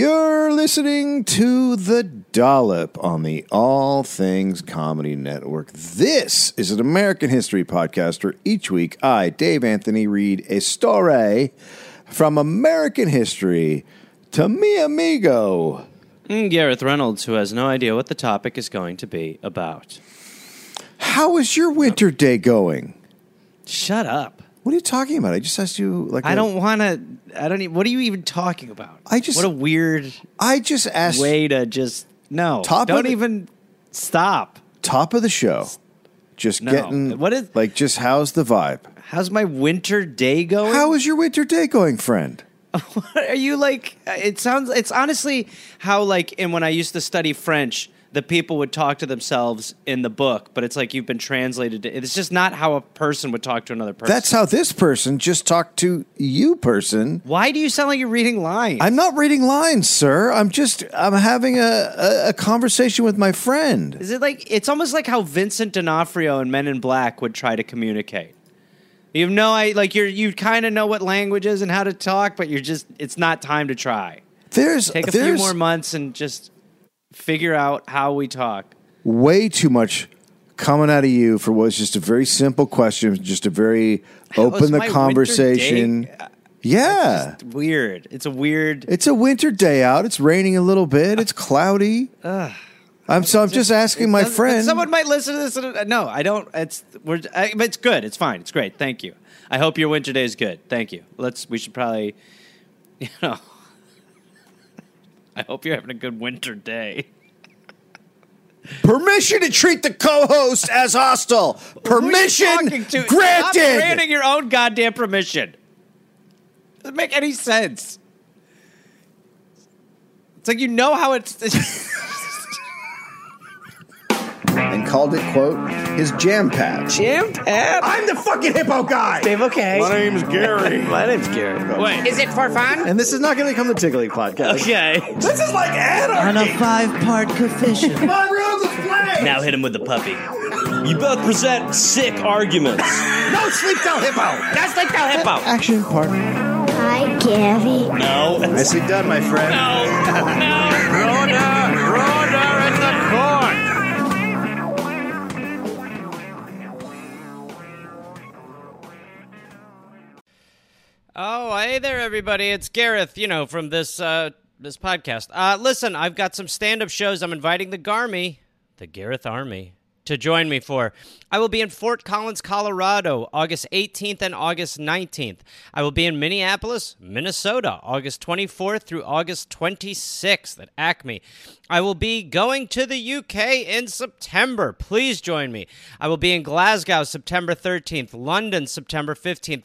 You're listening to The Dollop on the All Things Comedy Network. This is an American history podcast where each week I, Dave Anthony, read a story from American history to mi amigo. Mm, Gareth Reynolds, who has no idea what the topic is going to be about. How is your winter day going? Shut up. What are you talking about? I just asked you like I don't want to. I don't. Even, what are you even talking about? I just- What a weird I just asked way to just no. Top of don't the- even stop. top of the show. Just No. getting What is- like just how's the vibe? How's my winter day going? How is your winter day going, friend? are you like? Uh, it sounds. It's honestly how like in when I used to study French, the people would talk to themselves in the book, but it's like you've been translated. To, it's just not how a person would talk to another person. That's how this person just talked to you, person. Why do you sound like you're reading lines? I'm not reading lines, sir. I'm just I'm having a, a, a conversation with my friend. Is it like it's almost like how Vincent D'Onofrio and Men in Black would try to communicate? You know, I like you're you kind of know what language is and how to talk, but you're just it's not time to try. There's Take a few more months and just figure out how we talk. way too much coming out of you for what's just a very simple question, just a very open the conversation. Yeah. It's weird. It's a weird. It's a winter day out. It's raining a little bit. It's cloudy. I'm so I'm just asking my friend. Someone might listen to this. And, uh, no, I don't. It's we're. I, but it's good. It's fine. It's great. Thank you. I hope your winter day is good. Thank you. Let's. We should probably. You know. I hope you're having a good winter day. Permission to treat the co-host as hostile. Permission Who are you talking to? Stop granted. granting your own goddamn permission. Doesn't make any sense. It's like you know how it's. and called it quote his jam pad. Jam pad. I'm the fucking hippo guy. Dave, okay. My name's Gary. My name's Gary. Wait. Is it for fun? and this is not going to become the Tiggly podcast. Okay. This is like anarchy. On a five-part coefficient. My room is playing. now hit him with the puppy. You both present sick arguments. No sleep till hippo. Just like the hippo. Action partner. Hi, Gary. No. Nicely done, my friend. Oh, hey there, everybody! It's Gareth. You know from this uh, this podcast. Uh, listen, I've got some stand up shows. I'm inviting the Garmy, the Gareth Army, to join me for. I will be in Fort Collins, Colorado, August 18th and August 19th. I will be in Minneapolis, Minnesota, August 24th through August 26th at Acme. I will be going to the UK in September. Please join me. I will be in Glasgow September 13th, London September 15th,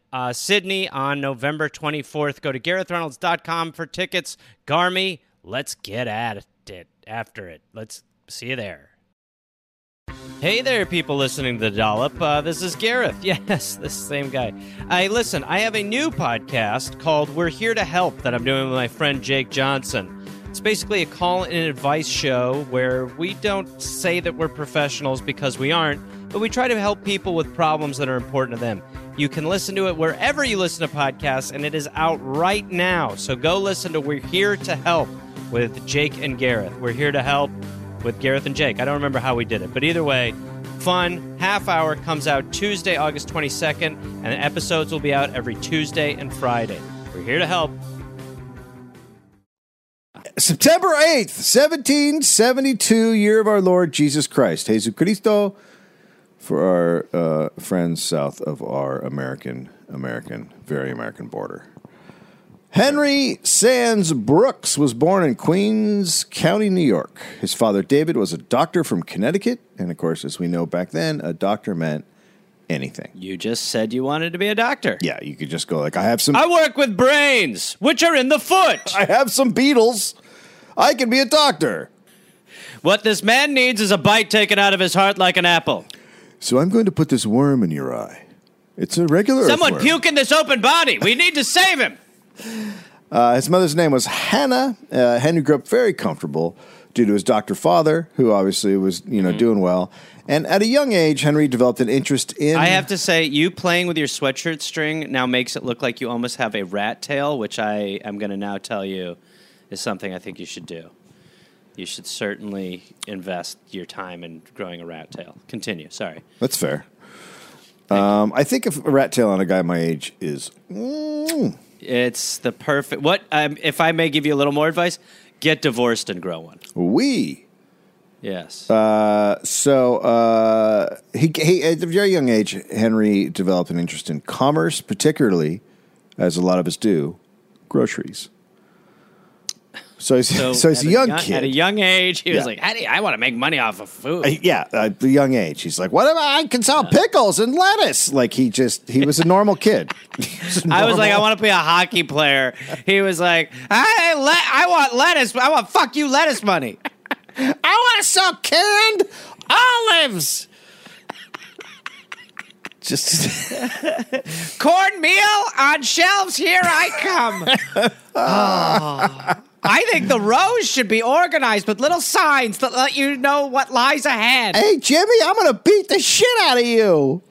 uh, Sydney on November 24th. Go to GarethReynolds.com for tickets. Garmy, let's get at it after it. Let's see you there. Hey there, people listening to the Dollop. Uh, this is Gareth. Yes, this same guy. I listen. I have a new podcast called "We're Here to Help" that I'm doing with my friend Jake Johnson. It's basically a call and advice show where we don't say that we're professionals because we aren't, but we try to help people with problems that are important to them. You can listen to it wherever you listen to podcasts, and it is out right now. So go listen to We're Here to Help with Jake and Gareth. We're here to help with Gareth and Jake. I don't remember how we did it, but either way, fun. Half hour comes out Tuesday, August 22nd, and the episodes will be out every Tuesday and Friday. We're here to help. September 8th, 1772, year of our Lord Jesus Christ. Jesus Cristo for our uh, friends south of our American, American, very American border. Henry Sands Brooks was born in Queens County, New York. His father, David, was a doctor from Connecticut. And of course, as we know back then, a doctor meant anything. You just said you wanted to be a doctor. Yeah, you could just go like, I have some, I work with brains, which are in the foot. I have some beetles. I can be a doctor. What this man needs is a bite taken out of his heart like an apple. So I'm going to put this worm in your eye. It's a regular Someone earthworm. puke in this open body. We need to save him. Uh, his mother's name was Hannah. Uh, Henry grew up very comfortable due to his doctor father, who obviously was you Mm-hmm. know doing well. And at a young age, Henry developed an interest in. I have to say, you playing with your sweatshirt string now makes it look like you almost have a rat tail, which I am going to now tell you is something I think you should do. You should certainly invest your time in growing a rat tail. Continue. Sorry. That's fair. Um, I think if a rat tail on a guy my age is mm, It's the perfect. What um, if I may give you a little more advice? Get divorced and grow one. we. Yes. Uh, so uh, he, he at a very young age, Henry developed an interest in commerce, particularly, as a lot of us do, groceries. So he's so, he's a young kid. At a young age, he was like, "How do you, I want to make money off of food." Uh, yeah, at the young age, he's like, "What am I? I can sell pickles and lettuce." Like he just he was a normal kid. Was a I was like, I want to be a hockey player. He was like, I le- I want lettuce. I want fuck you lettuce money. I want to sell canned olives. Just Cornmeal on shelves. Here I come. Oh. I think the rows should be organized with little signs that let you know what lies ahead. hey Jimmy, I'm gonna beat the shit out of you.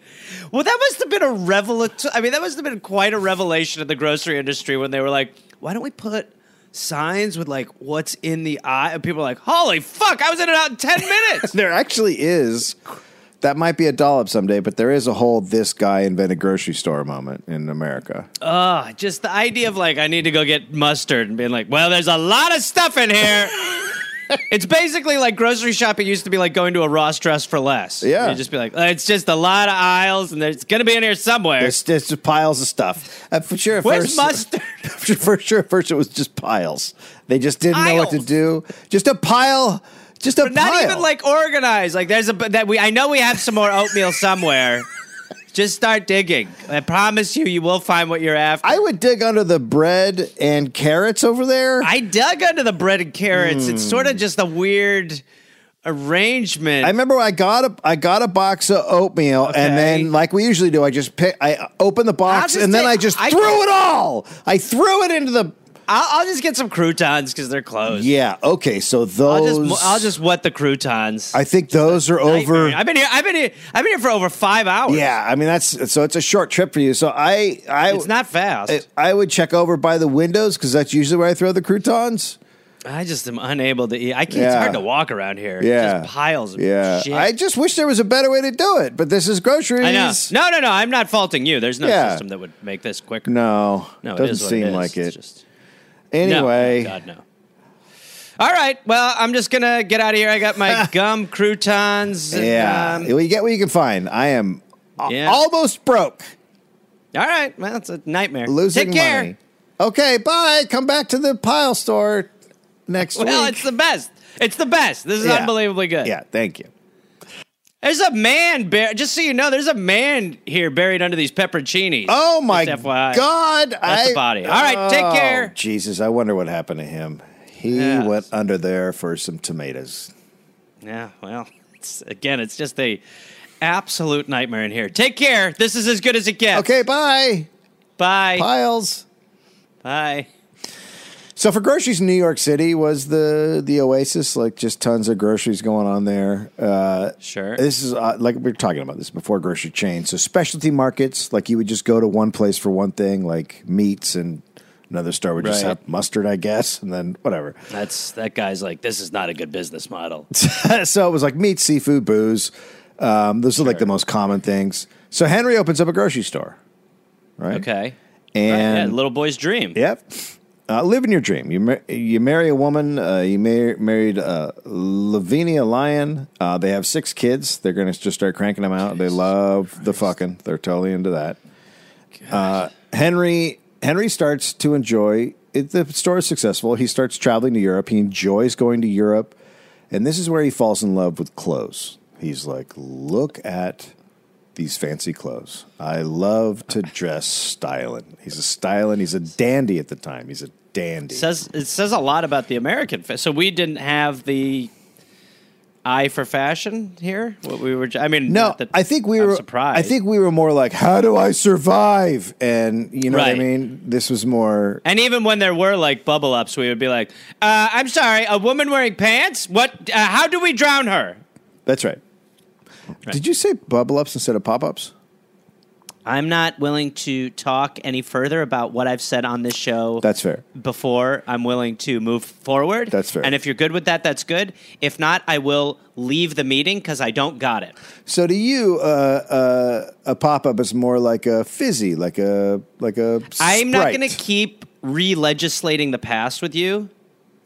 Well, that must have been a revelation. I mean, that must have been quite a revelation in the grocery industry when they were like, "Why don't we put signs with like what's in the eye?" And people are like, "Holy fuck! I was in and out in ten minutes." There actually is. That might be a dollop someday, but there is a whole "this guy invented grocery store" moment in America. Ugh, just the idea of like I need to go get mustard and being like, "Well, there's a lot of stuff in here." it's basically like grocery shopping used to be like going to a Ross Dress for less. Yeah. you just be like, "It's just a lot of aisles, and there's gonna be in here somewhere." There's, there's just piles of stuff. Uh, for sure, Where's first, mustard? for sure, first it was just piles. They just didn't know what to do. Just a pile. Just a But not pile. even like organized. Like there's a that we. I know we have some more oatmeal somewhere. Just start digging. I promise you, you will find what you're after. I would dig under the bread and carrots over there. I dug under the bread and carrots. It's sort Hmm. of just a weird arrangement. I remember I got a I got a box of oatmeal, and then like we usually do, I just pick I open the box, and then I just I- threw it all. I threw it into the. I'll, I'll just get some croutons because they're closed. Yeah. Okay. So I'll those. just I'll just wet the croutons. I think those are over. I've been here. I've been here. I've been here for over five hours. Yeah. I mean that's so it's a short trip for you. So I I it's not fast. I, I would check over by the windows because that's usually where I throw the croutons. I just am unable to eat. I can't. It's Yeah. hard to walk around here. Yeah. just piles of Yeah. shit. I just wish there was a better way to do it, but this is groceries. I know. No, no, no. I'm not faulting you. There's no Yeah. system that would make this quicker. No. no, it doesn't is what seem it is. like It's it. Just, anyway. no, God no. All right. Well, I'm just gonna get out of here. I got my gum croutons. and, Yeah. um, well, you get what you can find. I am a- Yeah. almost broke. all right. Well, it's a nightmare. Losing Take care. money. Okay, bye. Come back to the pile store next Well, week. it's the best. It's the best. This is Yeah. unbelievably good. yeah, thank you. There's a man, bur- just so you know, there's a man here buried under these pepperoncinis. Oh my Just FYI. God! That's I, the body. All right, take Oh, care. Jesus, I wonder what happened to him. He Yeah. went under there for some tomatoes. Yeah, well, it's, again, it's just a absolute nightmare in here. Take care. This is as good as it gets. Okay, bye. Bye. Piles. Bye. So for groceries in New York City was the the oasis, like just tons of groceries going on there. Uh, Sure. This is uh, like we were talking about this before grocery chains. So specialty markets, like you would just go to one place for one thing, like meats, and another store would just Right. have mustard, I guess, and then whatever. That's that guy's like, this is not a good business model. so it was like meat, seafood, booze. Um, those are like the most common things. So Henry opens up a grocery store, right? Okay. And yeah, little boy's dream. Yep. Uh, living your dream. You mar- you marry a woman. Uh, you mar- married uh, Lavinia Lyon. Uh, they have six kids. They're going to just start cranking them out. They love the fucking. They're totally into that. Uh, Henry Henry starts to enjoy. It, the store is successful. He starts traveling to Europe. He enjoys going to Europe, and this is where he falls in love with clothes. He's like, look at these fancy clothes. I love to dress styling. He's a styling. He's a dandy at the time. He's a dandy. says it says a lot about the American. Fa- so we didn't have the eye for fashion here? What we were, I mean, No, not that I think we I'm were. surprised. I think we were more like, "How do I survive?" And you know what I mean. This was more. And even when there were like bubble ups, we would be like, uh, "I'm sorry, a woman wearing pants? What? Uh, how do we drown her?" That's right. Did you say bubble ups instead of pop ups? I'm not willing to talk any further about what I've said on this show. That's fair. before I'm willing to move forward. That's fair. And if you're good with that, that's good. If not, I will leave the meeting because I don't got it. So to you, uh, uh, a pop up is more like a fizzy, like a like a. I'm not going to keep re-legislating the past with you.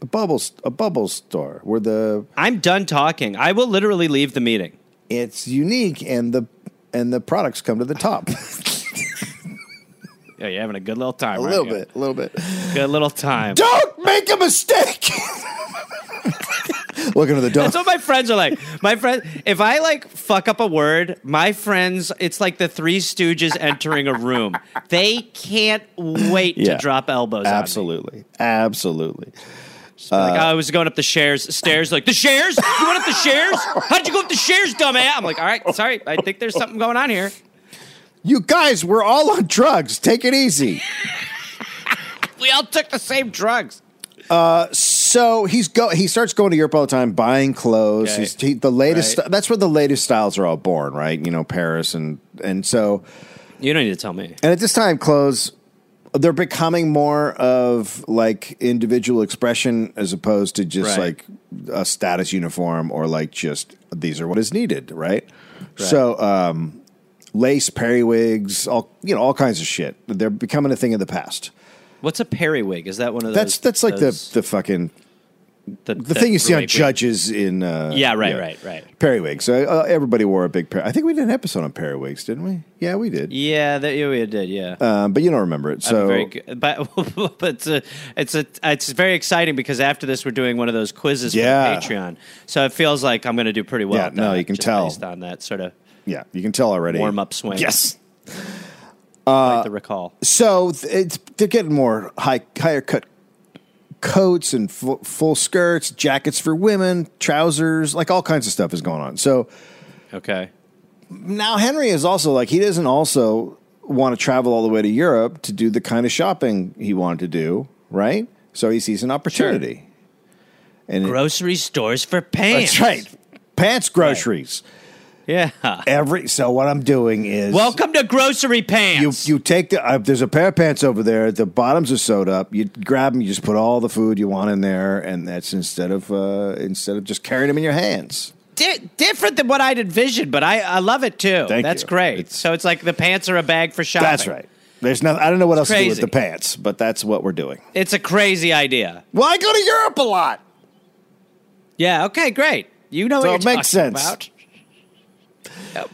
a bubble a bubble store where the I'm done talking. I will literally leave the meeting. it's unique and the and the products come to the top. Yeah, you're having a good little time. a aren't little bit, a little bit. Good little time. Don't make a mistake. Looking at the That's dog. what my friends are like. My friend, if I like fuck up a word, my friends, it's like the Three Stooges entering a room. They can't wait Yeah. to drop elbows. on me. Absolutely, absolutely. like I was going up the shares, stairs. Like the shares? You went up the shares? How'd you go up the shares, dumbass? I'm like, all right, sorry. I think there's something going on here. You guys, we're all on drugs. Take it easy. We all took the same drugs. Uh, So he's go. He starts going to Europe all the time, buying clothes. Okay. He's he, the latest. Right. That's where the latest styles are all born, right? You know, Paris and and so You don't need to tell me. and at this time, clothes they're becoming more of like individual expression as opposed to just Right. like a status uniform or like just these are what is needed, right? So um, lace periwigs, all you know, all kinds of shit. They're becoming a thing of the past. What's a periwig? Is that one of those? That's that's like those- the the fucking the, the thing you see on judges in uh, Yeah, right, right, right. periwigs. So uh, everybody wore a big pair. I think we did an episode on periwigs, didn't we? Yeah, we did. Yeah, that yeah, we did. Yeah. Um, but you don't remember it. So. But but it's a, it's a it's very exciting because after this we're doing one of those quizzes Yeah. for Patreon. So it feels like I'm going to do pretty well. Yeah, no, that, you can tell. based on that sort of yeah, you can tell already. warm up swing. Yes. like the recall. So th- it's they're getting more high higher cut coats and full, full skirts, jackets for women, trousers, like all kinds of stuff is going on. So Okay. now Henry is also like he doesn't also want to travel all the way to Europe to do the kind of shopping he wanted to do, right? So he sees an opportunity. And it- Grocery stores for pants. that's right. Pants groceries. Yeah. Every so what I'm doing is Welcome to grocery pants. you take the uh, there's a pair of pants over there. The bottoms are sewed up. You grab them. You just put all the food you want in there, and that's instead of uh, instead of just carrying them in your hands. Di- different than what I'd envisioned, but I, I love it too. Thank That's you. great. It's- so it's like the pants are a bag for shopping. That's right. There's nothing. I don't know what else to do with the pants, but that's what we're doing. It's a crazy idea. Well, I go to Europe a lot. Yeah. Okay. Great. You know So what it makes sense. about. Yep.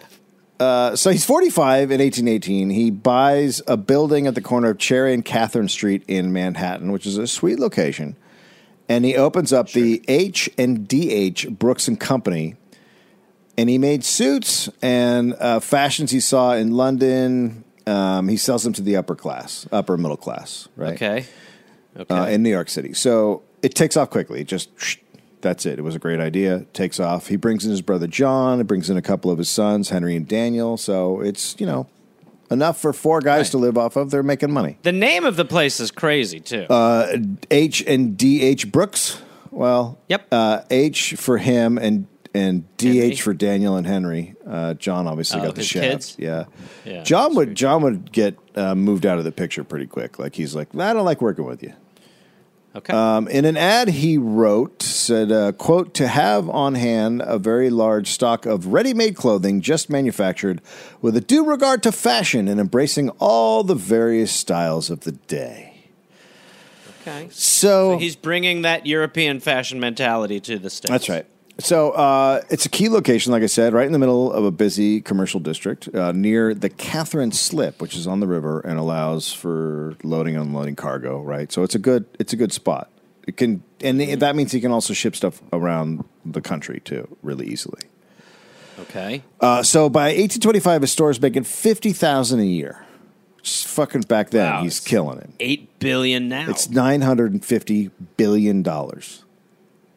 Uh, so he's 45 in 1818. He buys a building at the corner of Cherry and Catherine Street in Manhattan, which is a sweet location. And he opens up the H and DH Brooks and Company. And he made suits and uh, fashions he saw in London. Um, he sells them to the upper class, upper middle class, right? Okay. Okay. uh, in New York City. So it takes off quickly. It just that's it. It was a great idea. Takes off. He brings in his brother John. He brings in a couple of his sons, Henry and Daniel. So it's you know enough for four guys Right. to live off of. They're making money. the name of the place is crazy too. Uh, H and D H Brooks. Well, Yep. Uh, H for him and and D Henry. H for Daniel and Henry. Uh, John obviously Oh, got the shaft. Yeah. Yeah, John would. John would get uh, moved out of the picture pretty quick. Like he's like, I don't like working with you. Okay. Um, in an ad he wrote, said, uh, quote, to have on hand a very large stock of ready-made clothing just manufactured with a due regard to fashion and embracing all the various styles of the day. okay. So, He's bringing that European fashion mentality to the states. that's right. So uh, it's a key location, like I said, right in the middle of a busy commercial district uh, near the Catherine Slip, which is on the river and allows for loading and unloading cargo. Right, so it's a good it's a good spot. It can, and that means you can also ship stuff around the country too, really easily. Okay. Uh, so by 1825, his store is making fifty thousand a year. Just fucking back then, Wow. he's killing it. Eight billion now. It's nine hundred and fifty billion dollars.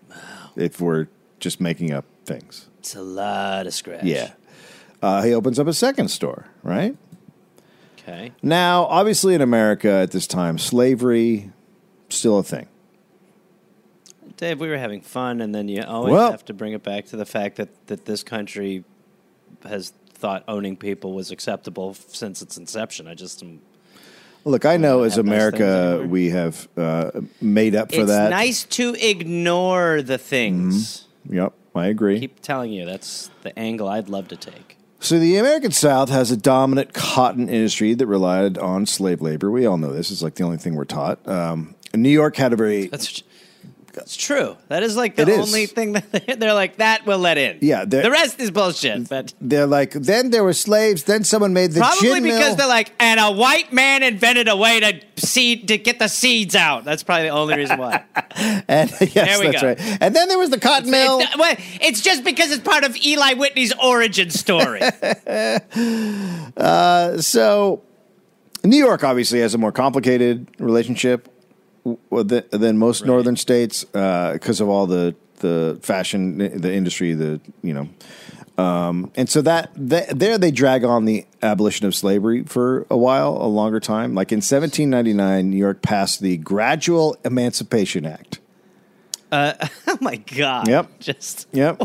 Wow. If we're just making up things. It's a lot of scratch. Yeah. Uh, he opens up a second store, right? Okay. Now, obviously, in America at this time, slavery still a thing. Dave, we were having fun, and then you always Well- have to bring it back to the fact that, that this country has thought owning people was acceptable since its inception. I just am. Look, I know as America, we have uh, made up for it's that. nice to ignore the things. Yep, I agree. Keep telling you that's the angle I'd love to take. So the American South has a dominant cotton industry that relied on slave labor. We all know this. It's like the only thing we're taught. Um, New York had a very That's that's true. That is like the is. only thing that they- they're like that will let in. Yeah, the rest is bullshit. But they're like then there were slaves. Then someone made the probably because mill. they're like, and a white man invented a way to seed to get the seeds out. That's probably the only reason why. and yes, that's go. right. And then there was the cotton mill. It's, well, it's just because it's part of Eli Whitney's origin story. Uh, so New York obviously has a more complicated relationship w- th- than most northern states because of all the the fashion the industry the you know um, and so that th- there they drag on the abolition of slavery for a while a longer time. Like in 1799 New York passed the Gradual Emancipation Act. Oh my god! Yep. Just yep.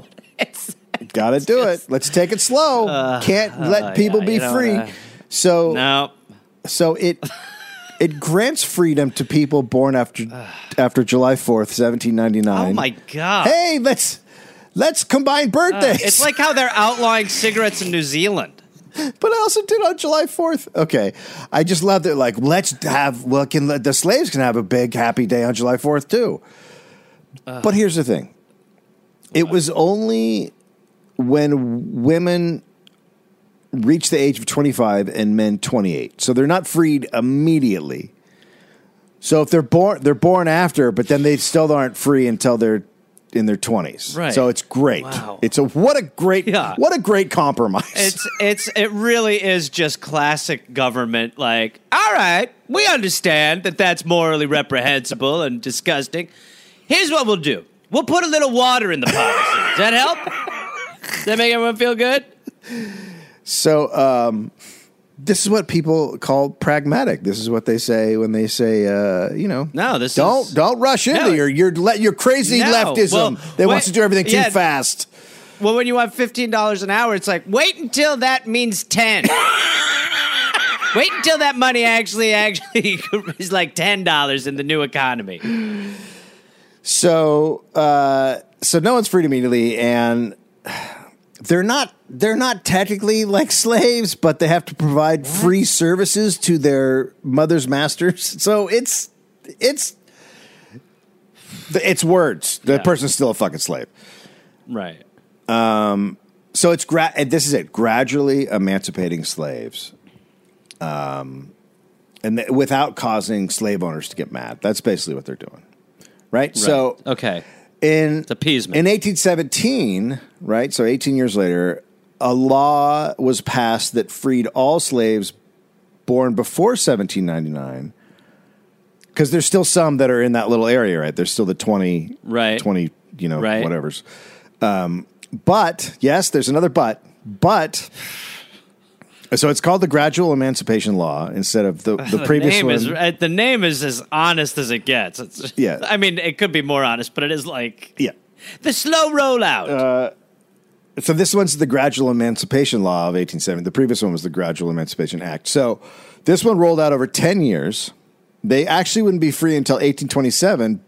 got to do it. Let's take it slow. Can't let uh, people yeah, be free. uh, so no. So it it grants freedom to people born after after July fourth, seventeen ninety nine. Oh my god! Hey, let's let's combine birthdays. It's like how they're outlawing cigarettes in New Zealand. but I also did on July fourth. Okay, I just love that. Like, let's have well, can the slaves can have a big happy day on July fourth too. but here's the thing: it was only when women reach the age of 25 and men 28. So they're not freed immediately. So if they're born they're born after, but then they still aren't free until they're in their 20s. Right. So it's great. Wow. It's a what a great Yeah. what a great compromise. It's it's it really is just classic government. Like, all right, we understand that that's morally reprehensible and disgusting. Here's what we'll do: we'll put a little water in the policy. Does that help? Does that make everyone feel good? So um, this is what people call pragmatic. This is what they say when they say, uh, you know, No, this don't is- don't rush into No. your your le- your crazy No. leftism Well, that wait- wants to do everything too yeah. fast. Well, when you have fifteen dollars an hour, it's like wait until that means ten. wait until that money actually actually is like ten dollars in the new economy. So uh, so no one's freed immediately, and they're not they're not technically like slaves, but they have to provide free services to their mother's masters. So it's it's it's words. The Yeah. person's still a fucking slave. Right. Um, So it's gra- this is it gradually emancipating slaves, um, and th- without causing slave owners to get mad. That's basically what they're doing, right? So okay. In appeasement. in 1817, right? So 18 years later, a law was passed that freed all slaves born before 1799. Because there's still some that are in that little area, right? There's still the 20, Right. 20, you know, Right. whatever's. Um, but yes, there's another but. But so it's called the Gradual Emancipation Law instead of the the, previous name one. is uh, the name is as honest as it gets. It's, Yeah. I mean, it could be more honest, but it is like yeah. the slow rollout. So this one's the Gradual Emancipation Law of 1870. The previous one was the Gradual Emancipation Act. So this one rolled out over 10 years. They actually wouldn't be free until 1827.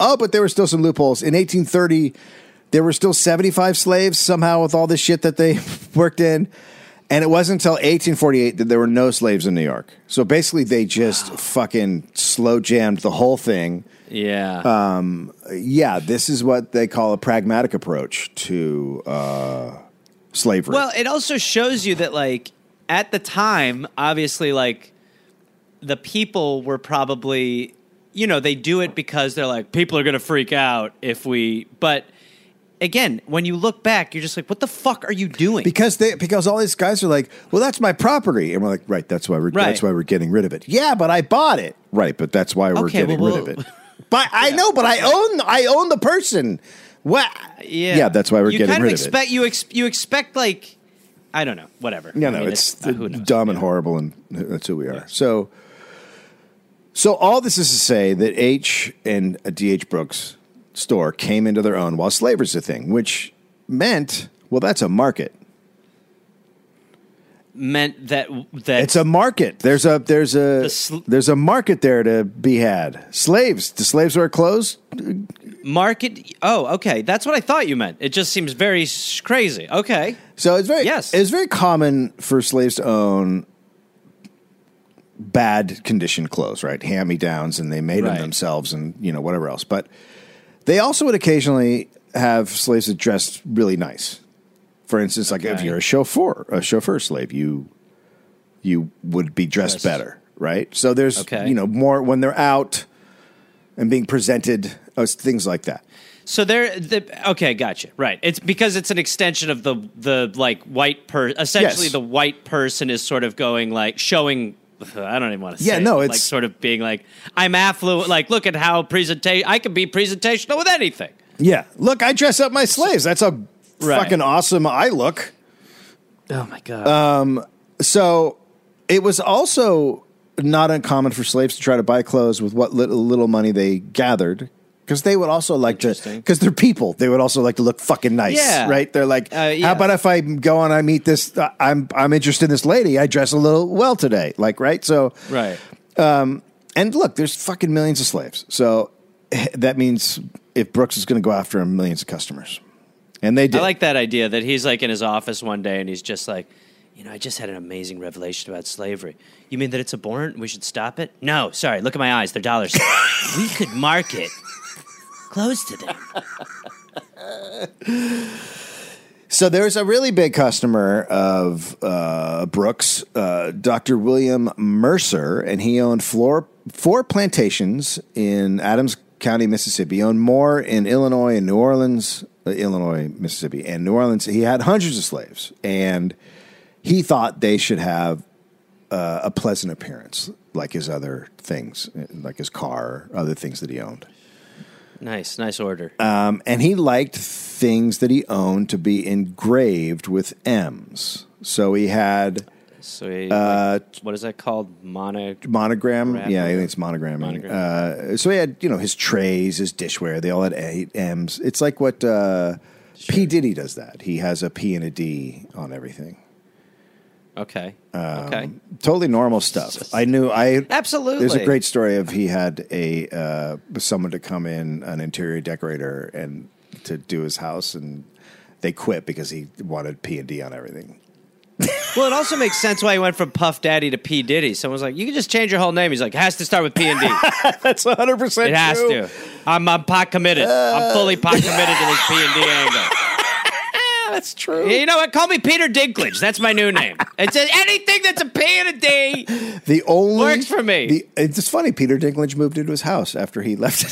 Oh, but there were still some loopholes. In 1830, there were still 75 slaves somehow with all this shit that they worked in. And it wasn't until 1848 that there were no slaves in New York. So basically, they just fucking slow jammed the whole thing. yeah. uh, Yeah, this is what they call a pragmatic approach to uh, slavery. Well, it also shows you that, like, at the time, obviously, like, the people were probably, you know, they do it because they're like, people are going to freak out if we, but again, when you look back, you're just like, what the fuck are you doing? because they because all these guys are like, well, that's my property, and we're like, right, that's why we're Right. that's why we're getting rid of it. Yeah, but I bought it, right? But that's why we're Okay, getting well, rid of it. But I know, but I own I own the person. What? Yeah, Yeah, that's why we're you getting kind rid of of it. expect you ex- you expect like I don't know, whatever. Yeah, I no, mean, it's uh, who knows? dumb and horrible, and that's who we are. So, so all this is to say that H and DH Brooks store came into their own while slavery's a thing, which meant, well, that's a market. meant that that It's a market. There's a there's a The sl- there's a market there to be had. Slaves. The slaves wear clothes. market. Oh, okay, that's what I thought you meant. It just seems very crazy. Okay, So it's very Yes. It's very common for slaves to own bad condition clothes, right? Hand me downs, and they made them themselves, and you know whatever else. But they also would occasionally have slaves that dressed really nice. For instance, like if you're a chauffeur, a chauffeur slave, you you would be dressed Dressed. better, right? So there's Okay. you know more when they're out and being presented, uh, things like that. so there. The, okay, gotcha. Right. It's because it's an extension of the the like white person. Essentially, Yes. the white person is sort of going like showing. I don't even want to Yeah, say. no, it, it's- like sort of being like I'm affluent. Like, look at how presentation. I can be presentational with anything. Yeah, look, I dress up my slaves. That's how Right. fucking awesome I look. Oh my god. Um, so it was also not uncommon for slaves to try to buy clothes with what little, little money they gathered. Because they would also like to, because they're people. They would also like to look fucking nice, Yeah. right? They're like, Uh, yeah. how about if I go and I meet this? uh, I'm I'm interested in this lady. I dress a little well today, like right. So right. and look, there's fucking millions of slaves. So that means if Brooks is going to go after him, millions of customers, and they did. I like that idea that he's like in his office one day and he's just like, you know, I just had an amazing revelation about slavery. You mean that it's abhorrent? We should stop it? No, sorry. Look at my eyes. They're dollars. we could market clothes to them. So there's a really big customer of uh, Brooks, uh, Dr. William Mercer, and he owned four, four plantations in Adams County, Mississippi. He owned more in Illinois and New Orleans, uh, Illinois, Mississippi, and New Orleans. He had hundreds of slaves, and he thought they should have uh, a pleasant appearance, like his other things, like his car, other things that he owned. Nice, nice order. Um, and he liked things that he owned to be engraved with M's. So he had so he, uh, like, what is that called? Mono. monogram. Wrap yeah, I think it's monogram. Monogram. Uh, so he had, you know, his trays, his dishware. They all had eight M's. It's like what uh, P Diddy does. That he has a P and a D on everything. Okay. Um, okay. Totally normal stuff. I knew. I Absolutely. There's a great story of he had a uh, someone to come in, an interior decorator, and to do his house, and they quit because he wanted P and D on everything. Well, it also makes sense why he went from Puff Daddy to P Diddy. Someone's like, you can just change your whole name. He's like, has to start with P and D. That's 100 percent It has to. I'm, I'm pot committed. I'm fully pot committed to this P and D angle. That's true. You know what? Call me Peter Dinklage. That's my new name. It's a, anything that's a P and a D. The only Works for me. The, it's just funny. Peter Dinklage moved into his house after he left.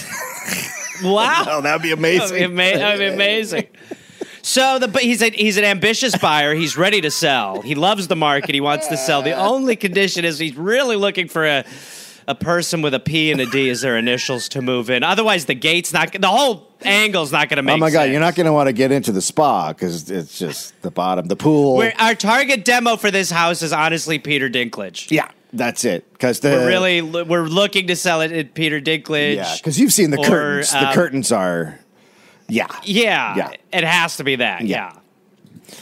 Wow. oh, that'd be That'd be, amazing. ama- that'd be amazing. So the but he's a, he's an ambitious buyer. He's ready to sell. He loves the market. He wants to sell. The only condition is he's really looking for a a person with a P and a D as their initials to move in. Otherwise, the gate's not. The whole angle's not going to make. Oh my god, sense. you're not going to want to get into the spa because it's just the bottom, the pool. We're, our target demo for this house is honestly Peter Dinklage. yeah, that's it. Because the We're really we're looking to sell it at Peter Dinklage. yeah, because you've seen the or, curtains. the um, curtains are yeah. Yeah, Yeah. it has to be that. Yeah. Yeah.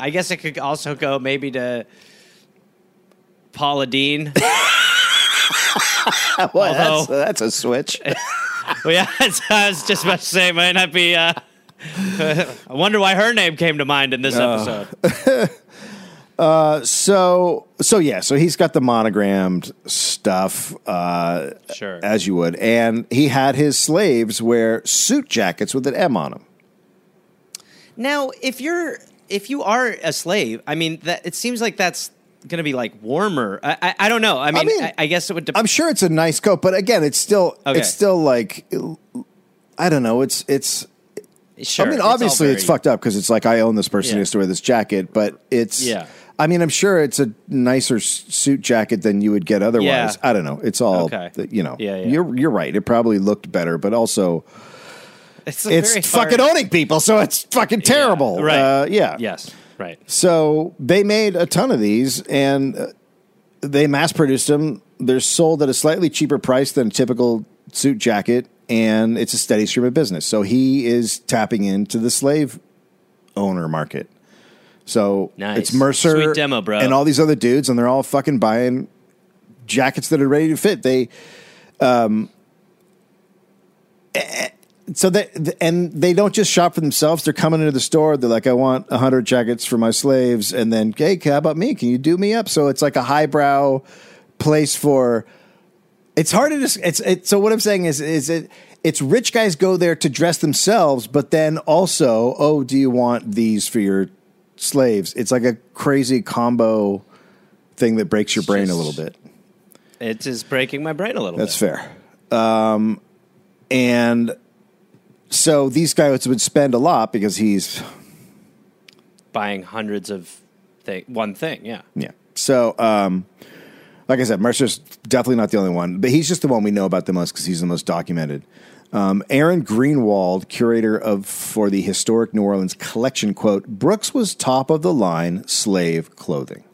I guess it could also go maybe to Paula Deen. Well, that's, Although- that's a switch. well, yeah, that's, I was just about to say, it might not be. Uh, I wonder why her name came to mind in this Uh, episode. so so yeah, so he's got the monogrammed stuff, uh, Sure. as you would, and he had his slaves wear suit jackets with an M on them. Now, if you're if you are a slave, I mean, that it seems like that's going to be like warmer. I, I, I don't know. I mean, I, mean, I guess it would. Dep- I'm sure it's a nice coat, but again, it's still Okay. it's still like I don't know. It's it's. sure, I mean, obviously, it's, very- fucked up because it's like I own this person who has to wear this jacket, but it's Yeah. I mean, I'm sure it's a nicer suit jacket than you would get otherwise. Yeah. I don't know. It's all Okay. you know. Yeah, yeah. You're you're right. It probably looked better, but also It's, it's fucking hard- owning people, so it's fucking terrible. right. Uh, yeah. Yes. Right. So they made a ton of these and uh, they mass produced them. They're sold at a slightly cheaper price than a typical suit jacket, and it's a steady stream of business. So he is tapping into the slave owner market. So Nice. it's Mercer Sweet demo, bro. and all these other dudes, and they're all fucking buying jackets that are ready to fit. They, um, so that and they don't just shop for themselves. They're coming into the store. They're like, I want hundred jackets for my slaves, and then, hey, how about me? Can you do me up? So it's like a highbrow place for. It's hard to just. It's it, so what I'm saying is is it. It's rich guys go there to dress themselves, but then also, oh, do you want these for your slaves? It's like a crazy combo thing that breaks your brain a little bit. It is breaking my brain a little bit. That's bit. fair. Um, and so these guys would spend a lot because he's Buying hundreds of thing, one thing. Yeah. yeah. So um, like I said, Mercer's definitely not the only one, but he's just the one we know about the most because he's the most documented. Um, Erin Greenwald, curator of for the historic New Orleans collection, quote: Brooks was top of the line slave clothing.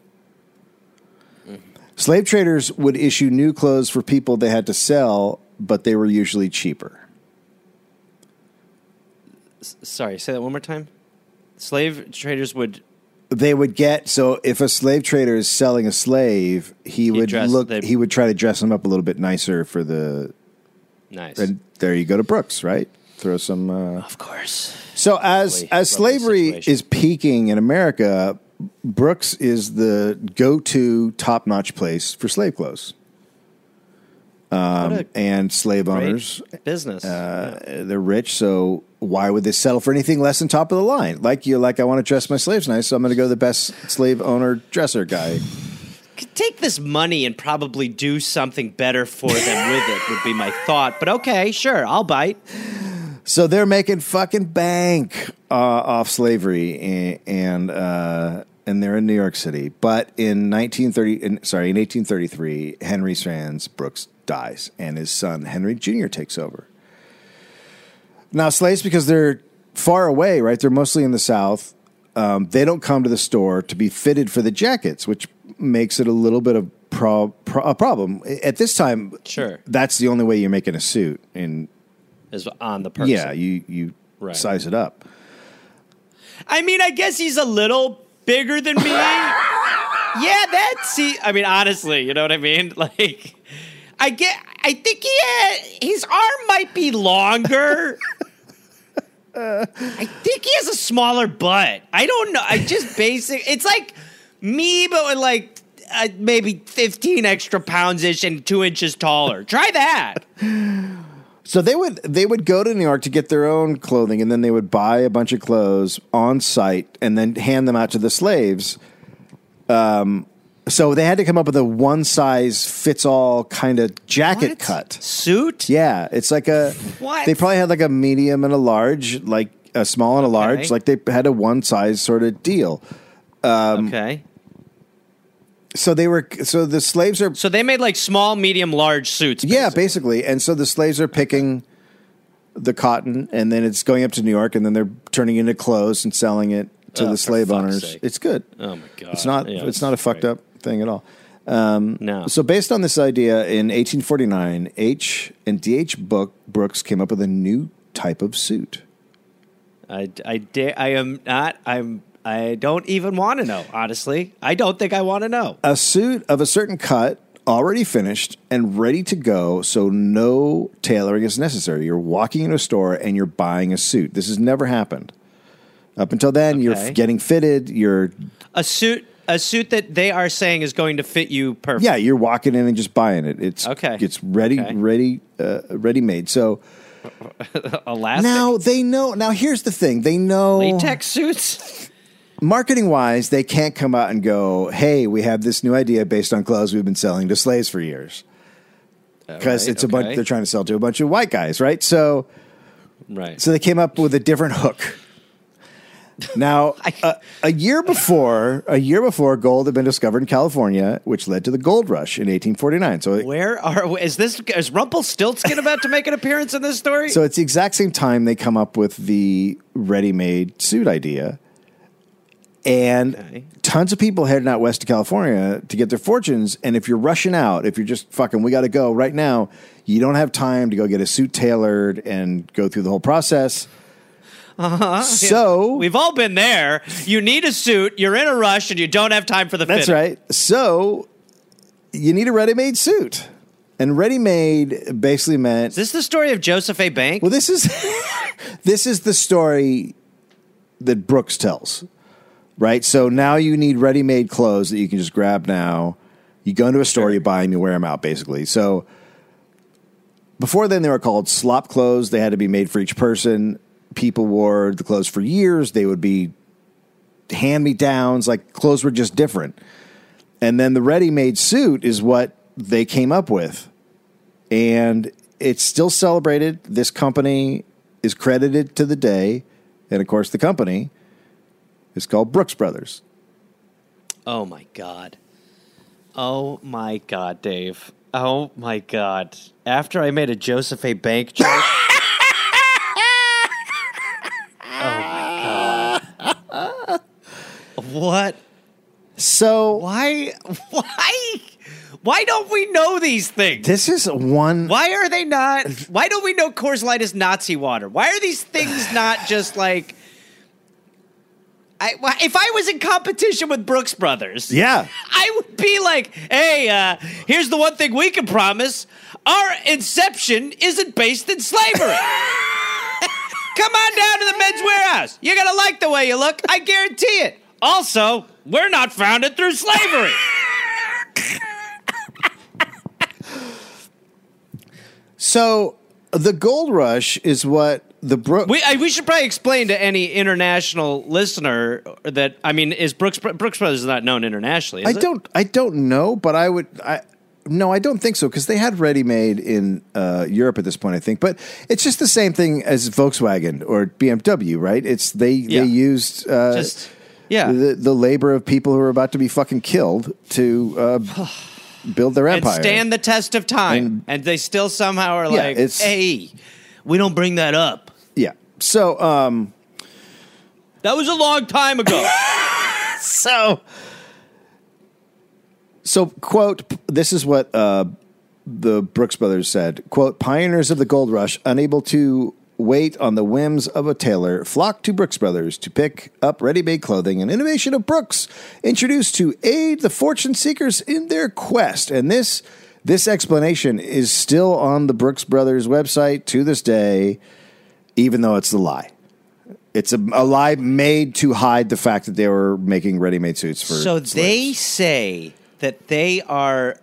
Slave traders would issue new clothes for people they had to sell, but they were usually cheaper. Sorry. Say that one more time. Slave traders would. they would get so if a slave trader is selling a slave, he would dress- look. they'd- He would try to dress him up a little bit nicer for the. Nice. And there you go to Brooks, right? Throw some. Uh, of course. so as Lovely- as lovely slavery situation. is peaking in America, Brooks is the go to top notch place for slave clothes. Um, What a and slave great owners, business. uh, they're rich, so why would they settle for anything less than top of the line? Like you, like I want to dress my slaves nice, so I'm going to go the best slave owner dresser guy. take this money and probably do something better for them with it would be my thought. But okay, sure, I'll bite. So they're making fucking bank uh, off slavery, and and, uh, and they're in New York City. But in 1930, in, sorry, in 1833, Henry Sands Brooks dies, and his son Henry Jr. takes over. Now, slaves, because they're far away, right? They're mostly in the South. Um, they don't come to the store to be fitted for the jackets, which makes it a little bit of pro- pro- a problem at this time. Sure. that's the only way you're making a suit in Is on the person. yeah, you you Right. size it up. I mean, I guess he's a little bigger than me. yeah, that's see. I mean, honestly, you know what I mean? Like, I get. I think he had, his arm might be longer. I think he has a smaller butt. I don't know. I just basic. It's like me, but with like uh, maybe fifteen extra pounds ish and two inches taller. Try that. So they would they would go to New York to get their own clothing, and then they would buy a bunch of clothes on site, and then hand them out to the slaves. Um, so they had to come up with a one size fits all kind of jacket What? cut. Suit. Yeah, it's like a. What? They probably had like a medium and a large, like a small and a large. Okay. Like they had a one size sort of deal. Um, okay. So they were. So the slaves are So they made like small, medium, large suits. Yeah, basically. And so the slaves are picking the cotton, and then it's going up to New York, and then they're turning it into clothes and selling it to Oh, the slave owners. sake. It's good. Oh my god. It's not. Yeah, it's not a fucked up thing at all. Um, no. So based on this idea, in 1849, H and D. H. Book Brooks came up with a new type of suit. I, I, da- I am not. I'm. I don't even want to know. Honestly, I don't think I want to know. A suit of a certain cut, already finished and ready to go, so no tailoring is necessary. You're walking into a store and you're buying a suit. This has never happened. Up until then, you're getting fitted. You're A suit. A suit that they are saying is going to fit you perfect. yeah, you're walking in and just buying it. It's Okay. It's ready, Okay. ready, uh, ready made. So Elastic. now they know. Now here's the thing: they know latex suits. marketing wise, they can't come out and go, "Hey, we have this new idea based on clothes we've been selling to slaves for years." Because Right, it's a bunch they're trying to sell to a bunch of white guys, right? So, Right. so they came up with a different hook. Now, a, a year before, a year before, gold had been discovered in California, which led to the gold rush in 1849. So, it- Where are is this? Is Rumpelstiltskin about to make an appearance in this story? so it's the exact same time they come up with the ready-made suit idea, and Okay. tons of people heading out west to California to get their fortunes. And if you're rushing out, if you're just fucking, we got to go right now, you don't have time to go get a suit tailored and go through the whole process. Uh-huh. So We've all been there. You need a suit. You're in a rush, and you don't have time for the. That's fitting. right. So you need a ready-made suit, and ready-made basically meant Is this the story of Joseph A. Bank? well. This is this is the story that Brooks tells, right? So now you need ready-made clothes that you can just grab now. You go into a store, you buy them, you wear them out, basically. So before then, they were called slop clothes. They had to be made for each person. People wore the clothes for years. They would be hand me downs. Like clothes were just different. And then the ready made suit is what they came up with. And it's still celebrated. This company is credited to the day. And of course, the company is called Brooks Brothers. Oh my god. Oh my god, Dave. Oh my god. After I made a Joseph A. Bank joke. oh my god. What? So Why? Why? Why don't we know these things? this is one. Why are they not? Why don't we know Coors Light is Nazi water? Why are these things not just like? I, if I was in competition with Brooks Brothers, Yeah. I would be like, "Hey, uh, here's the one thing we can promise: our inception isn't based in slavery." Come on down to the Men's Wearhouse. You're gonna like the way you look. I guarantee it. Also, we're not founded through slavery. So the gold rush is what the Brook. We I, we should probably explain to any international listener that I mean, is Brooks Brooks Brothers is not known internationally? I it? don't. I don't know, but I would. I no, I don't think so because they had ready made in uh, Europe at this point. I think, but it's just the same thing as Volkswagen or BMW, right? It's they Yeah. they used uh, Just yeah. the the labor of people who are about to be fucking killed to uh, build their and empire. stand the test of time, And- and, they still somehow are Yeah, like, it's- "Hey, we don't bring that up. yeah. So um, That was a long time ago." so so quote this is what uh, the brooks brothers said quote pioneers of the gold rush unable to wait on the whims of a tailor flocked to brooks brothers to pick up ready-made clothing an innovation of brooks introduced to aid the fortune seekers in their quest. And this this explanation is still on the brooks brothers website to this day even though it's a lie. It's a, a lie made to hide the fact that they were making ready-made suits for. so they say that they are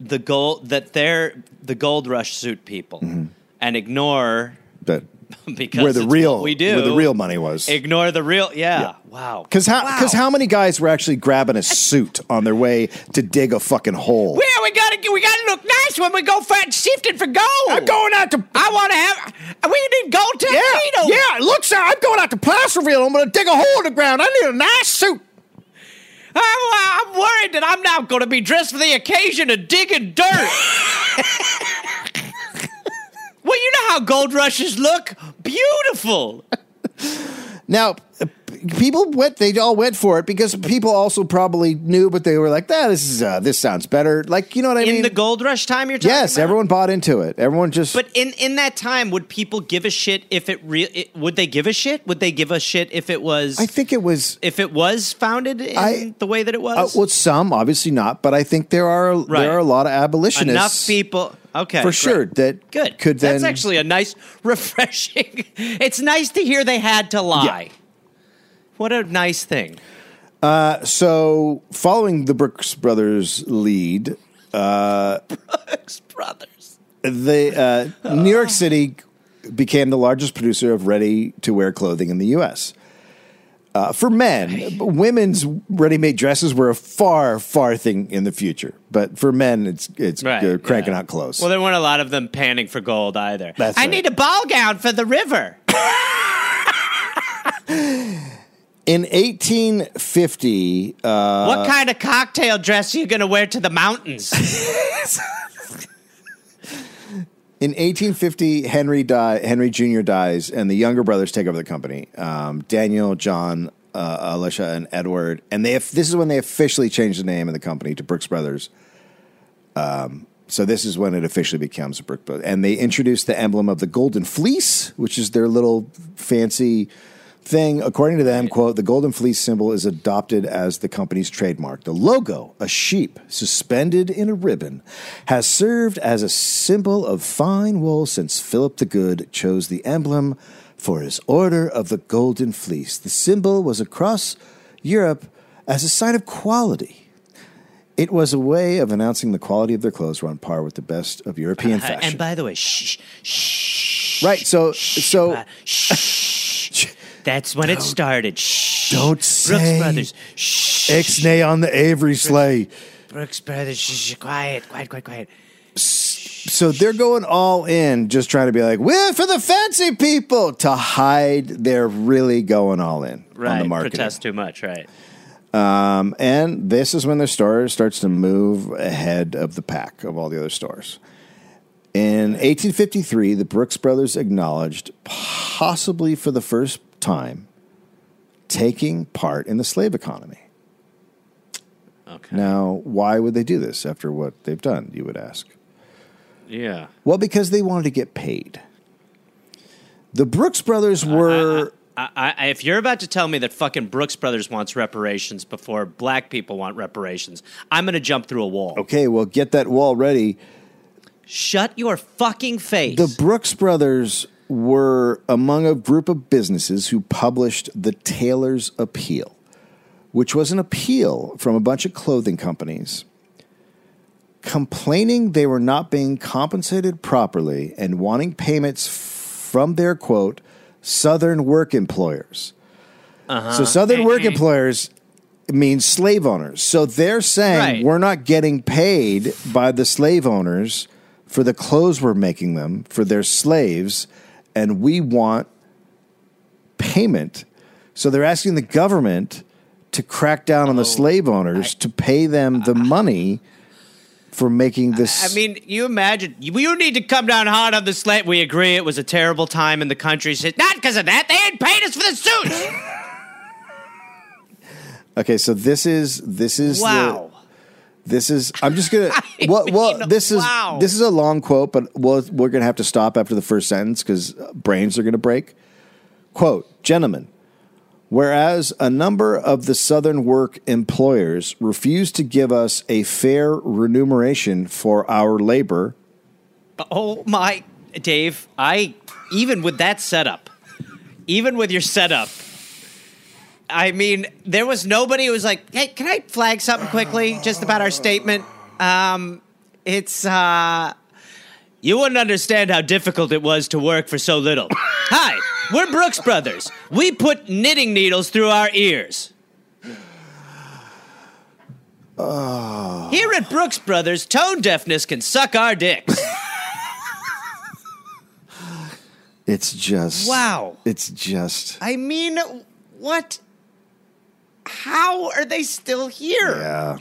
the gold that they're the gold rush suit people, mm-hmm. and ignore that because where the real we do where the real money was. Ignore the real. Yeah. Yeah. Wow. Because how Wow. because how many guys were actually grabbing a suit on their way to dig a fucking hole? Yeah, we gotta we gotta look nice when we go for shifting for gold. I'm going out to I want to have. We need gold yeah tuxedo. yeah. It looks I'm going out to Placerville. I'm to dig a hole in the ground. I need a nice suit. Oh, I'm, I'm worried that I'm now going to be dressed for the occasion of digging dirt. well, you know how gold rushes look. Beautiful. Now, uh, people went. They all went for it because people also probably knew, but they were like, "Ah, this is uh, this sounds better." Like, you know what I In mean? In the gold rush time, you're talking yes, about? everyone bought into it. Everyone just. But in, in that time, would people give a shit if it real? Would they give a shit? Would they give a shit if it was? I think it was if it was founded in I- the way that it Uh, was. well, some obviously not, but I think there are Right. there are a lot of abolitionists enough people. Okay, for great. sure that Good. could then That's actually a nice, refreshing. it's nice to hear they had to lie. Yeah. What a nice thing. Uh, so following the Brooks Brothers lead, uh, Brooks Brothers. the uh, New York City became the largest producer of ready-to-wear clothing in the U.S. Uh, for men, women's ready-made dresses were a far, far thing in the future. But for men, it's it's Right, cranking yeah. out clothes. Well, there weren't a lot of them panning for gold either. That's I right. need a ball gown for the river. In 1850, uh, what kind of cocktail dress are you going to wear to the mountains? in 1850, Henry die, Henry Jr. dies, and the younger brothers take over the company. Um, Daniel, John, uh, Elisha, and Edward, and they this is when they officially changed the name of the company to Brooks Brothers. Um, so this is when it officially becomes Brooks Brothers, and they introduced the emblem of the golden fleece, which is their little fancy thing. According to them, quote, the golden fleece symbol is adopted as the company's trademark. The logo, a sheep suspended in a ribbon, has served as a symbol of fine wool since Philip the Good chose the emblem for his Order of the Golden Fleece. The symbol was across Europe as a sign of quality. It was a way of announcing the quality of their clothes were on par with the best of European fashion. and by the way, shh, shh. right, so so uh, shh. That's when it started. Shh. don't say Brooks Brothers. Shh. Ixnay on the Avery sleigh. Brooks Brothers. Shh. Quiet, quiet, quiet, quiet. So they're going all in, just trying to be like, we're for the fancy people to hide. They're really going all in on Right. the marketing. Protest too much. Right. Um, and this is when their store starts to move ahead of the pack of all the other stores. In 1853, the Brooks Brothers acknowledged, possibly for the first time, taking part in the slave economy. Okay. Now, why would they do this after what they've done, you would ask? Yeah. Well, because they wanted to get paid. The Brooks Brothers were. I, I, if you're about to tell me that fucking Brooks Brothers wants reparations before black people want reparations, I'm going to jump through a wall. okay, well, get that wall ready. Shut your fucking face. The Brooks Brothers were among a group of businesses who published the Tailor's Appeal, which was an appeal from a bunch of clothing companies complaining they were not being compensated properly and wanting payments from their quote, Southern work employers. Uh-huh. So, Southern work employers means slave owners. So they're saying Right. we're not getting paid by the slave owners for the clothes we're making them for their slaves, and we want payment. So they're asking the government to crack down on the oh, slave owners to pay them the money for making this. I mean, you imagine you, you need to come down hard on the slave. We agree it was a terrible time in the country. Not because of that. They ain't paid us for the suits. okay, so this is this is the- wow. This is. I'm just gonna. Well, well, mean, this is wow. this is a long quote, but we'll, we're gonna have to stop after the first sentence because uh, brains are gonna break. Quote, gentlemen. Whereas a number of the Southern work employers refuse to give us a fair remuneration for our labor, Oh my, Dave! I even with that setup, even with your setup, I mean, there was nobody who was like, "Hey, can I flag something quickly just about our statement?" Um, it's uh, you wouldn't understand how difficult it was to work for so little. Hi, we're Brooks Brothers. We put knitting needles through our ears. Here at Brooks Brothers, tone deafness can suck our dicks. it's just Wow. It's just I mean, what? How are they still here? Yeah.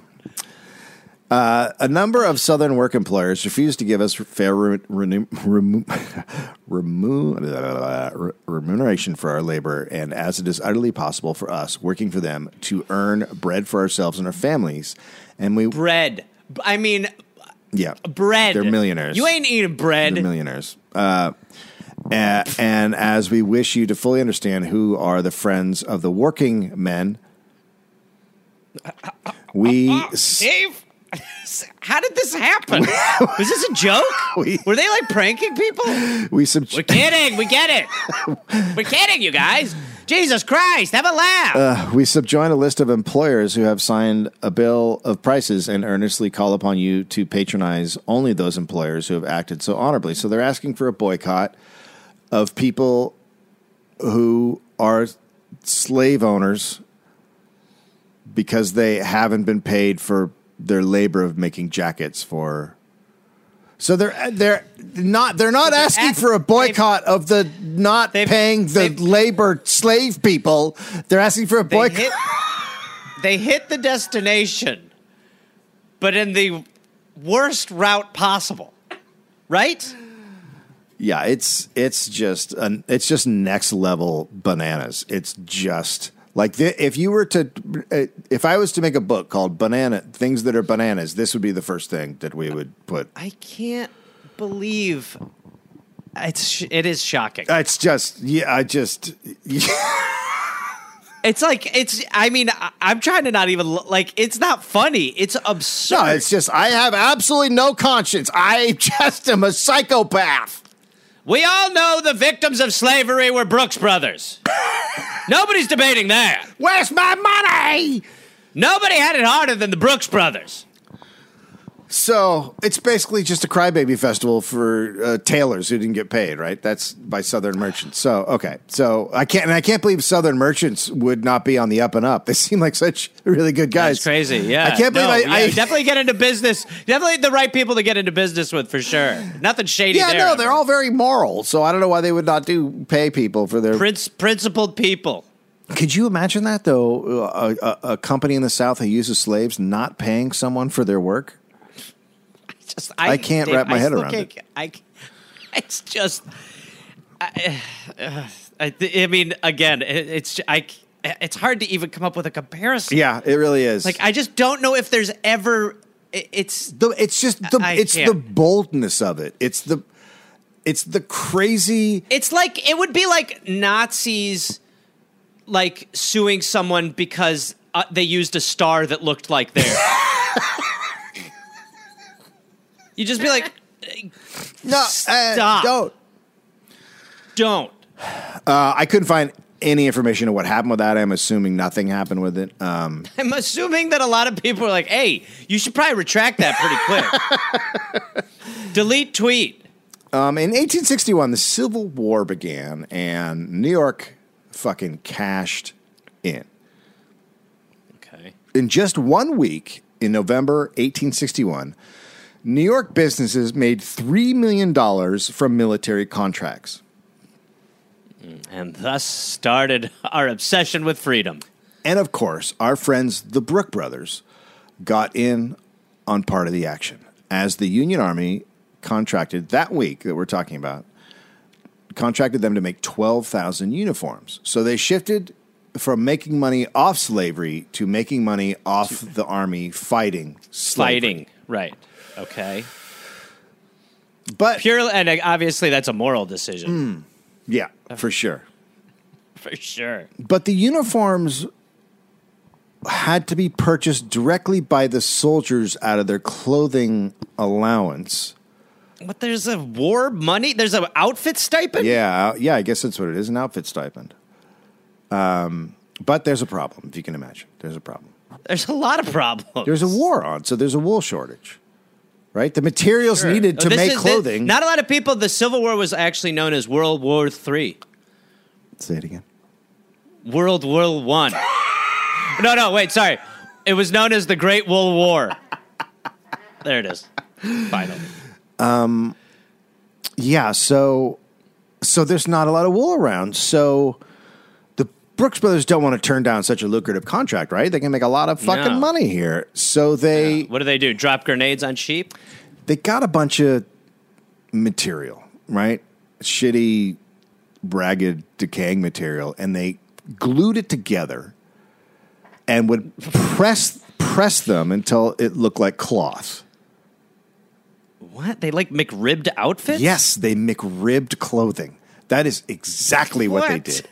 Uh, a number of Southern work employers refused to give us fair re- remu- remu- remuneration for our labor, and as it is utterly possible for us working for them to earn bread for ourselves and our families, and we Bread. I mean, yeah bread. They're millionaires. You ain't eating bread. They're millionaires. Uh, a- and as we wish you to fully understand who are the friends of the working men, we uh, uh, s- Dave, how did this happen? Was this a joke? We- Were they like pranking people? we sub- We're kidding. We get it. We're kidding, you guys. Jesus Christ, have a laugh. Uh, we subjoin a list of employers who have signed a bill of prices and earnestly call upon you to patronize only those employers who have acted so honorably. So they're asking for a boycott of people who are slave owners because they haven't been paid for their labor of making jackets for So they're they're not they're not asking for a boycott of the not paying the labor slave people. They're asking for a They boycott. hit, they hit the destination, but in the worst route possible. Right? Yeah, it's it's just an, it's just next level bananas. It's just like the, if you were to uh, if I was to make a book called Banana Things That Are Bananas, this would be the first thing that we would put. I can't believe it's sh- it is shocking. It's just yeah, I just It's like it's. I mean, I'm trying to not even like. It's not funny. It's absurd. no, it's just I have absolutely no conscience. I just am a psychopath. we all know the victims of slavery were Brooks Brothers. Nobody's debating that. Where's my money? Nobody had it harder than the Brooks Brothers. So it's basically just a crybaby festival for uh, tailors who didn't get paid, right? That's by Southern Merchants. So okay, so I can't, and I can't believe Southern Merchants would not be on the up and up. They seem like such really good guys. That's crazy. Yeah, I can't believe No, I, yeah, I definitely get into business. Definitely the right people to get into business with for sure. Nothing shady. yeah, there. no, they're all very moral. So I don't know why they would not do pay people for their. Prince, principled people. Could you imagine that though? A, a, a company in the South who uses slaves not paying someone for their work. Just I can't wrap my I head around it. I, it's just. I, uh, I, I mean, again, it, it's I. It's hard to even come up with a comparison. Yeah, it really is. Like I just don't know if there's ever. it- It's the, it's just the I it's the can't. boldness of it. It's the it's the crazy. It's like it would be like Nazis like suing someone because uh, they used a star that looked like theirs. you just be like, No, uh, Stop. don't. don't. Uh, I couldn't find any information on what happened with that. I'm assuming nothing happened with it. Um, I'm assuming that a lot of people are like, "Hey, you should probably retract that pretty quick." Delete tweet. um, in 1861, the Civil War began, and New York fucking cashed in. Okay. In just one week, in November 1861, New York businesses made $3 million from military contracts. And thus started our obsession with freedom. And of course, our friends, the Brooks brothers, got in on part of the action as the Union Army contracted that week that we're talking about, contracted them to make 12,000 uniforms. So they shifted from making money off slavery to making money off the army fighting slavery. Fighting. Right. Okay. But purely, and obviously that's a moral decision yeah, for sure. for sure. But the uniforms had to be purchased directly by the soldiers out of their clothing allowance. But there's a war money. There's an outfit stipend. Yeah, uh, yeah, I guess that's what it is an outfit stipend. Um, but there's a problem, if you can imagine. There's a problem. There's a lot of problems. There's a war on, so there's a wool shortage, right? The materials Sure. needed to This make is- this- clothing. not a lot of people. The Civil War was actually known as World War Three. Say it again. World War One. no, no, wait, sorry. It was known as the Great Wool War. there it is. Finally. Um, yeah, so so there's not a lot of wool around. So Brooks brothers don't want to turn down such a lucrative contract, right? They can make a lot of fucking No. money here. So they What do they do? Drop grenades on sheep? they got a bunch of material, right? Shitty, ragged, decaying material, and they glued it together and would press press them until it looked like cloth. What? They like McRibbed outfits? Yes, they McRibbed clothing. That is exactly what, they did.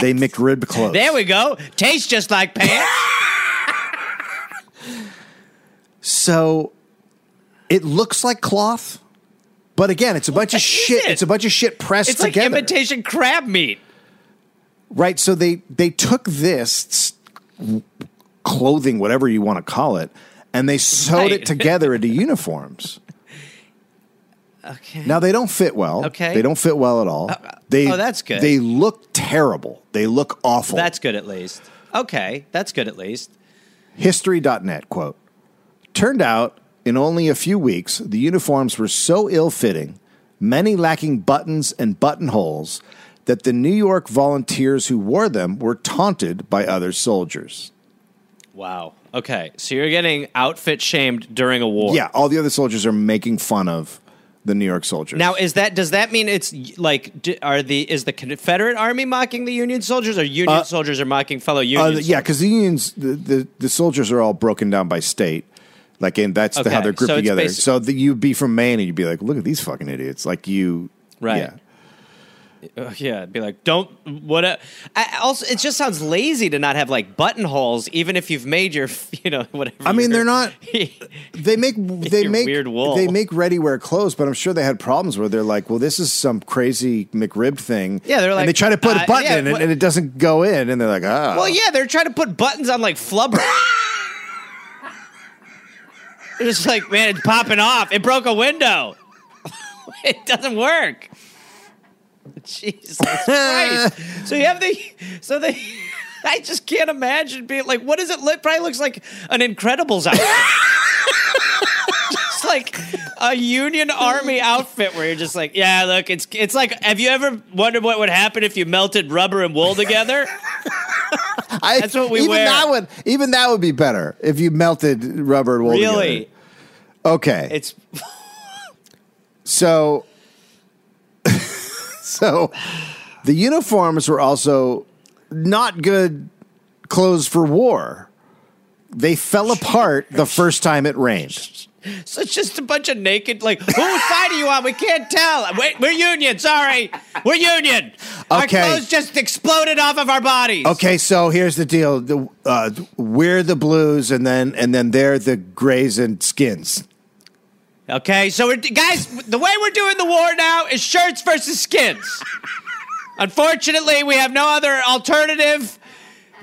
They McRibbed clothes. There we go. Tastes just like pants. So it looks like cloth, but again, it's a bunch of shit. it? It's a bunch of shit pressed it's like together. imitation crab meat. Right. So they they took this s- clothing, whatever you want to call it, and they sewed Right. it together into uniforms. Okay. Now they don't fit well. Okay. They don't fit well at all. Uh, uh, they oh, that's good. They look terrible. They look awful. That's good at least. Okay, that's good at least. History.net quote. Turned out in only a few weeks, the uniforms were so ill fitting, many lacking buttons and buttonholes, that the New York volunteers who wore them were taunted by other soldiers. Wow. Okay, so you're getting outfit shamed during a war. Yeah, all the other soldiers are making fun of the New York soldiers. Now, is that does that mean it's like d- are the is the Confederate Army mocking the Union soldiers, or Union soldiers are mocking fellow Uh, Union? the- yeah, because the unions, the, the the soldiers are all broken down by state. Like, and that's the, how they're grouped so together. basi- so the, you'd be from Maine and you'd be like, look at these fucking idiots. Like you, Right. Yeah. Uh, yeah, be like, don't what? A, I, also, it just sounds lazy to not have like buttonholes, even if you've made your, you know, whatever. I mean, they're not. They make they make weird wool. they make ready wear clothes, but I'm sure they had problems where they're like, well, this is some crazy McRib thing. Yeah, they're like, and they try to put uh, a button yeah, in it and it doesn't go in, and they're like, ah, Well, yeah, they're trying to put buttons on like flubber. Just like, man, it's popping off. It broke a window. it doesn't work. Jesus Christ. so you have the so they I just can't imagine being like, what does it look? Probably looks like an Incredibles outfit. just like a Union Army outfit where you're just like, yeah, look, it's it's like, have you ever wondered what would happen if you melted rubber and wool together? I, that's what we even wear. That would even that would be better if you melted rubber and wool. really? together. Okay. It's So, so the uniforms were also not good clothes for war. They fell apart the first time it rained. So it's just a bunch of naked, like, whose side are you on? We can't tell. Wait, we're Union. Sorry. We're Union. Our clothes just exploded off of our bodies. Okay, so here's the deal: the, uh, we're the blues, and then and then they're the grays and skins. Okay, so we're, guys, the way we're doing the war now is shirts versus skins. Unfortunately, we have no other alternative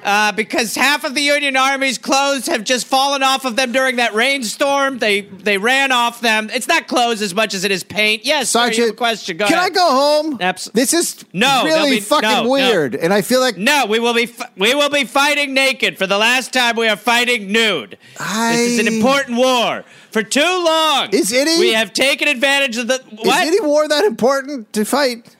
uh, because half of the Union Army's clothes have just fallen off of them during that rainstorm. They they ran off them. It's not clothes as much as it is paint. Yes, sir, you a Sergeant, question. Go can ahead. I go home? Abs- this is No, really be- fucking no, no. weird, and I feel like No, we will be we will be fighting naked for the last time. We are fighting nude. This is an important war. For too long, Is any- we have taken advantage of the what? is any war that important to fight?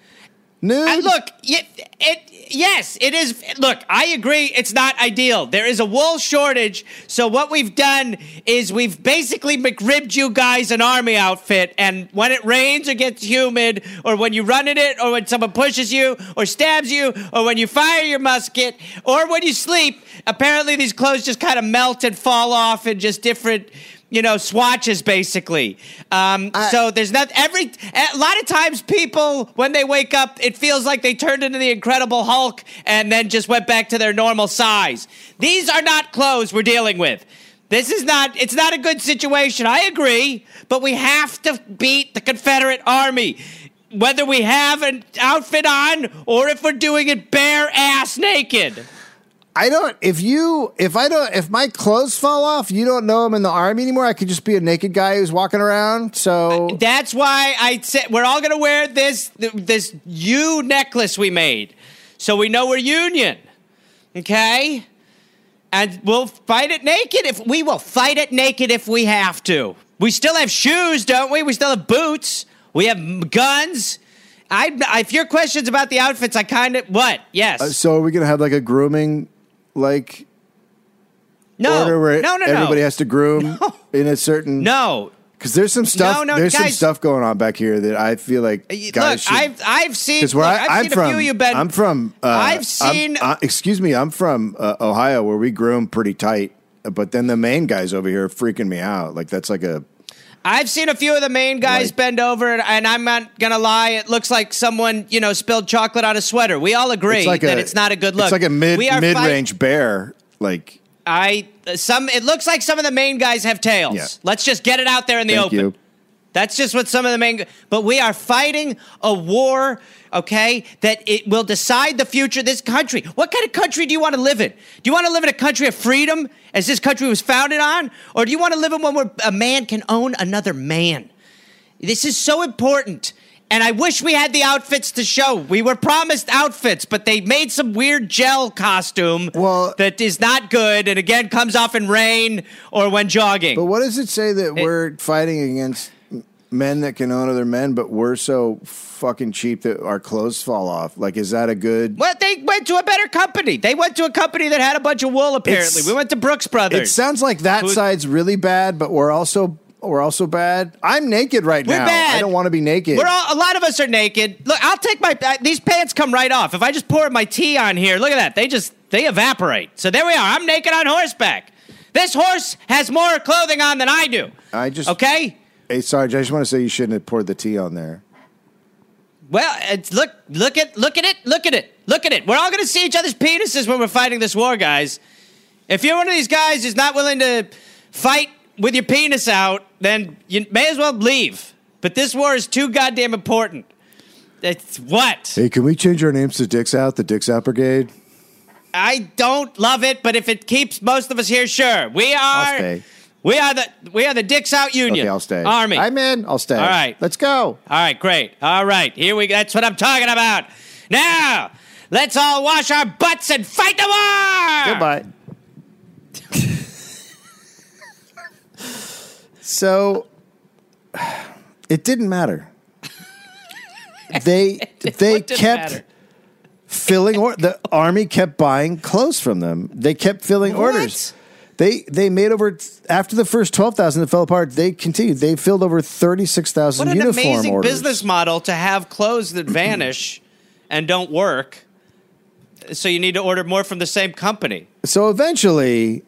Nude. Uh, look, y- it, yes, it is. Look, I agree. It's not ideal. There is a wool shortage. So what we've done is we've basically McRibbed you guys an army outfit. And when it rains or gets humid, or when you run in it, or when someone pushes you, or stabs you, or when you fire your musket, or when you sleep, apparently these clothes just kind of melt and fall off in just different. You know, swatches basically. Um, so there's not every. A lot of times, people when they wake up, it feels like they turned into the Incredible Hulk and then just went back to their normal size. These are not clothes we're dealing with. This is not. It's not a good situation. I agree, but we have to beat the Confederate Army. Whether we have an outfit on or if we're doing it bare ass naked. I don't. If you, if I don't, if my clothes fall off, you don't know I'm in the army anymore. I could just be a naked guy who's walking around. So That's why I said we're all gonna wear this this U necklace we made, so we know we're Union. Okay, and we'll fight it naked if we will fight it naked if we have to. We still have shoes, don't we? We still have boots. We have guns. I, if your questions about the outfits, I kind of what? Yes. Uh, so are we gonna have like a grooming like no. order where no. No. No. everybody has to groom in a certain No. Because there's some stuff. No, no, there's some stuff going on back here that I feel like Look, should. I've I've seen. Because where look, I, I'm seen from, a few. You've been. I'm from. Uh, I've I'm- seen- uh, excuse me, I'm from uh, Ohio, where we groom pretty tight. But then the main guys over here are freaking me out. Like that's like a. I've seen a few of the main guys Like- bend over, and, and I'm not gonna lie. It looks like someone, you know, spilled chocolate on a sweater. We all agree It's like that a, it's not a good look. It's like a mid mid fight- range bear. Like I some. It looks like some of the main guys have tails. Yeah. Let's just get it out there in the thank open. you. That's just what some of the main. But we are fighting a war, okay, that it will decide the future of this country. What kind of country do you want to live in? Do you want to live in a country of freedom, as this country was founded on, or do you want to live in one where a man can own another man? This is so important. And I wish we had the outfits to show. We were promised outfits, but they made some weird gel costume Well- that is not good and again comes off in rain or when jogging. But what does it say that we're fighting against men that can own other men, but we're so fucking cheap that our clothes fall off? Like, is that a good? Well, they went to a better company. They went to a company that had a bunch of wool. Apparently, It's- we went to Brooks Brothers. It sounds like that Who- side's really bad, but we're also Oh, we're also bad. I'm naked right We're now. bad. I don't want to be naked. We're all, a lot of us are naked. Look, I'll take my these pants come right off. If I just pour my tea on here, look at that. They just they evaporate. So there we are. I'm naked on horseback. This horse has more clothing on than I do. I just Okay. Hey, Sarge, I just want to say you shouldn't have poured the tea on there. Well, it's, look, look at, look at it, look at it, look at it. We're all going to see each other's penises when we're fighting this war, guys. If you're one of these guys who's not willing to fight with your penis out, then you may as well leave. But this war is too goddamn important. It's what? Hey, can we change our names to Dicks Out, the Dicks Out Brigade? I don't love it, but if it keeps most of us here, sure. We are. We are the we are the Dicks Out Union. Okay, I'll stay. Army. I'm in. I'll stay. All right. let's go. All right, great. All right, here we go. That's what I'm talking about. Now, let's all wash our butts and fight the war. Goodbye. so it didn't matter. They they kept matter? filling or the army kept buying clothes from them. They kept filling What? orders. They they made over after the first twelve thousand that fell apart. They continued. They filled over thirty six What an amazing orders. business model to have clothes that vanish and don't work. So you need to order more from the same company. So eventually,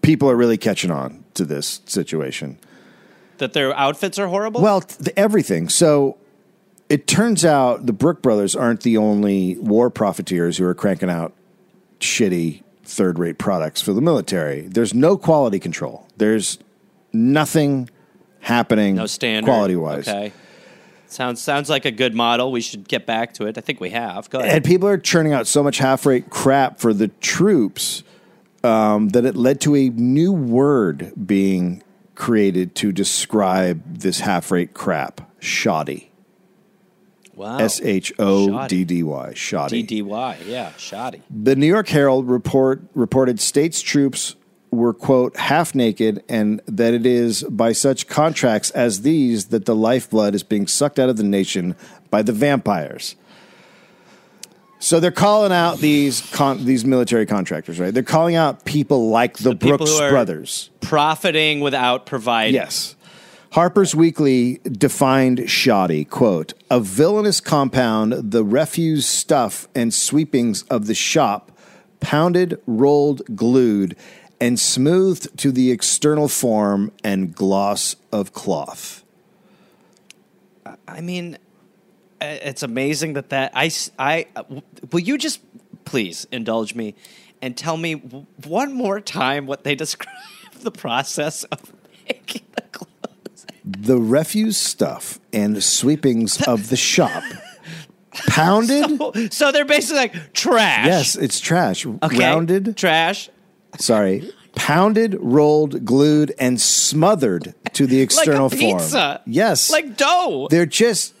people are really catching on to this situation. That their outfits are horrible. Well, th- everything. So it turns out the Brooks brothers aren't the only war profiteers who are cranking out shitty third rate products for the military. There's no quality control. There's nothing happening no standard quality wise. Okay. Sounds sounds like a good model. We should get back to it. I think we have. Go ahead. And people are churning out so much half rate crap for the troops um, that it led to a new word being created to describe this half rate crap shoddy. wow. S H O D D Y. Shoddy. DDY. Yeah, shoddy. The New York Herald report reported states troops were quote half naked and that it is by such contracts as these that the lifeblood is being sucked out of the nation by the vampires. So they're calling out these con- these military contractors, right? They're calling out people like the, people Brooks brothers. Profiting without providing. Yes. Harper's Weekly defined shoddy, quote, a villainous compound, the refuse stuff and sweepings of the shop, pounded, rolled, glued, and smoothed to the external form and gloss of cloth. I mean, it's amazing that that I w- will you just please indulge me and tell me one more time what they describe the process of making the clothes. The refuse stuff and sweepings of the shop, pounded. So they're basically like trash. Yes, it's trash. Okay. Rounded. trash. sorry, pounded, rolled, glued, and smothered to the external like form. Yes, Like dough. they're just.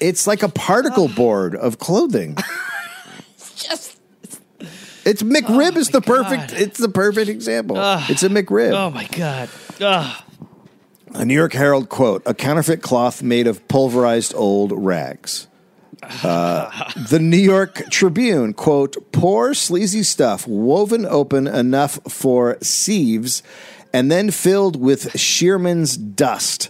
It's like a particle board of clothing. It's just It's McRib is the God. perfect. It's the perfect example. it's a McRib. oh my god. Ugh. A New York Herald quote: "A counterfeit cloth made of pulverized old rags." Uh, the New York Tribune quote: "Poor sleazy stuff woven open enough for sieves, and then filled with Shearman's dust."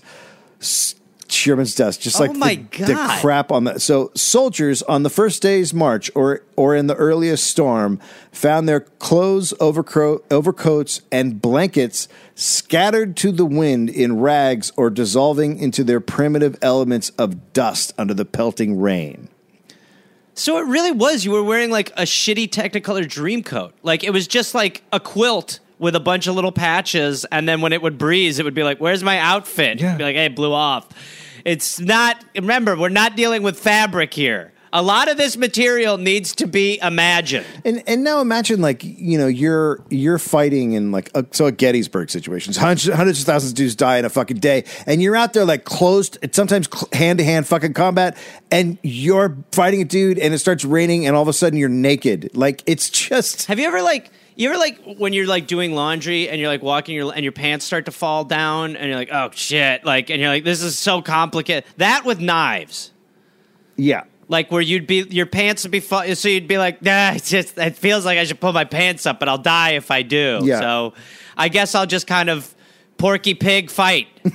S- Shearman's dust, just Oh like my the, the crap on that. So soldiers on the first day's march, or or in the earliest storm, found their clothes, overcro- overcoats, and blankets scattered to the wind in rags or dissolving into their primitive elements of dust under the pelting rain. So it really was. You were wearing like a shitty Technicolor dream coat. Like it was just like a quilt with a bunch of little patches, and then when it would breeze, it would be like, "Where's my outfit?" Yeah. Be like, "Hey, it blew off." It's not. Remember, we're not dealing with fabric here. A lot of this material needs to be imagined. And and now imagine like you know you're you're fighting in like a, so a Gettysburg situations hundreds hundreds of thousands of dudes die in a fucking day and you're out there like closed sometimes hand to hand fucking combat and you're fighting a dude and it starts raining and all of a sudden you're naked like it's just Have you ever like you ever like when you're like doing laundry and you're like walking your and your pants start to fall down and you're like oh shit like and you're like this is so complicated. That with knives. Yeah. Like where you'd be your pants would be so you'd be like nah it's just it feels like I should pull my pants up but I'll die if I do. Yeah. so I guess I'll just kind of porky pig fight.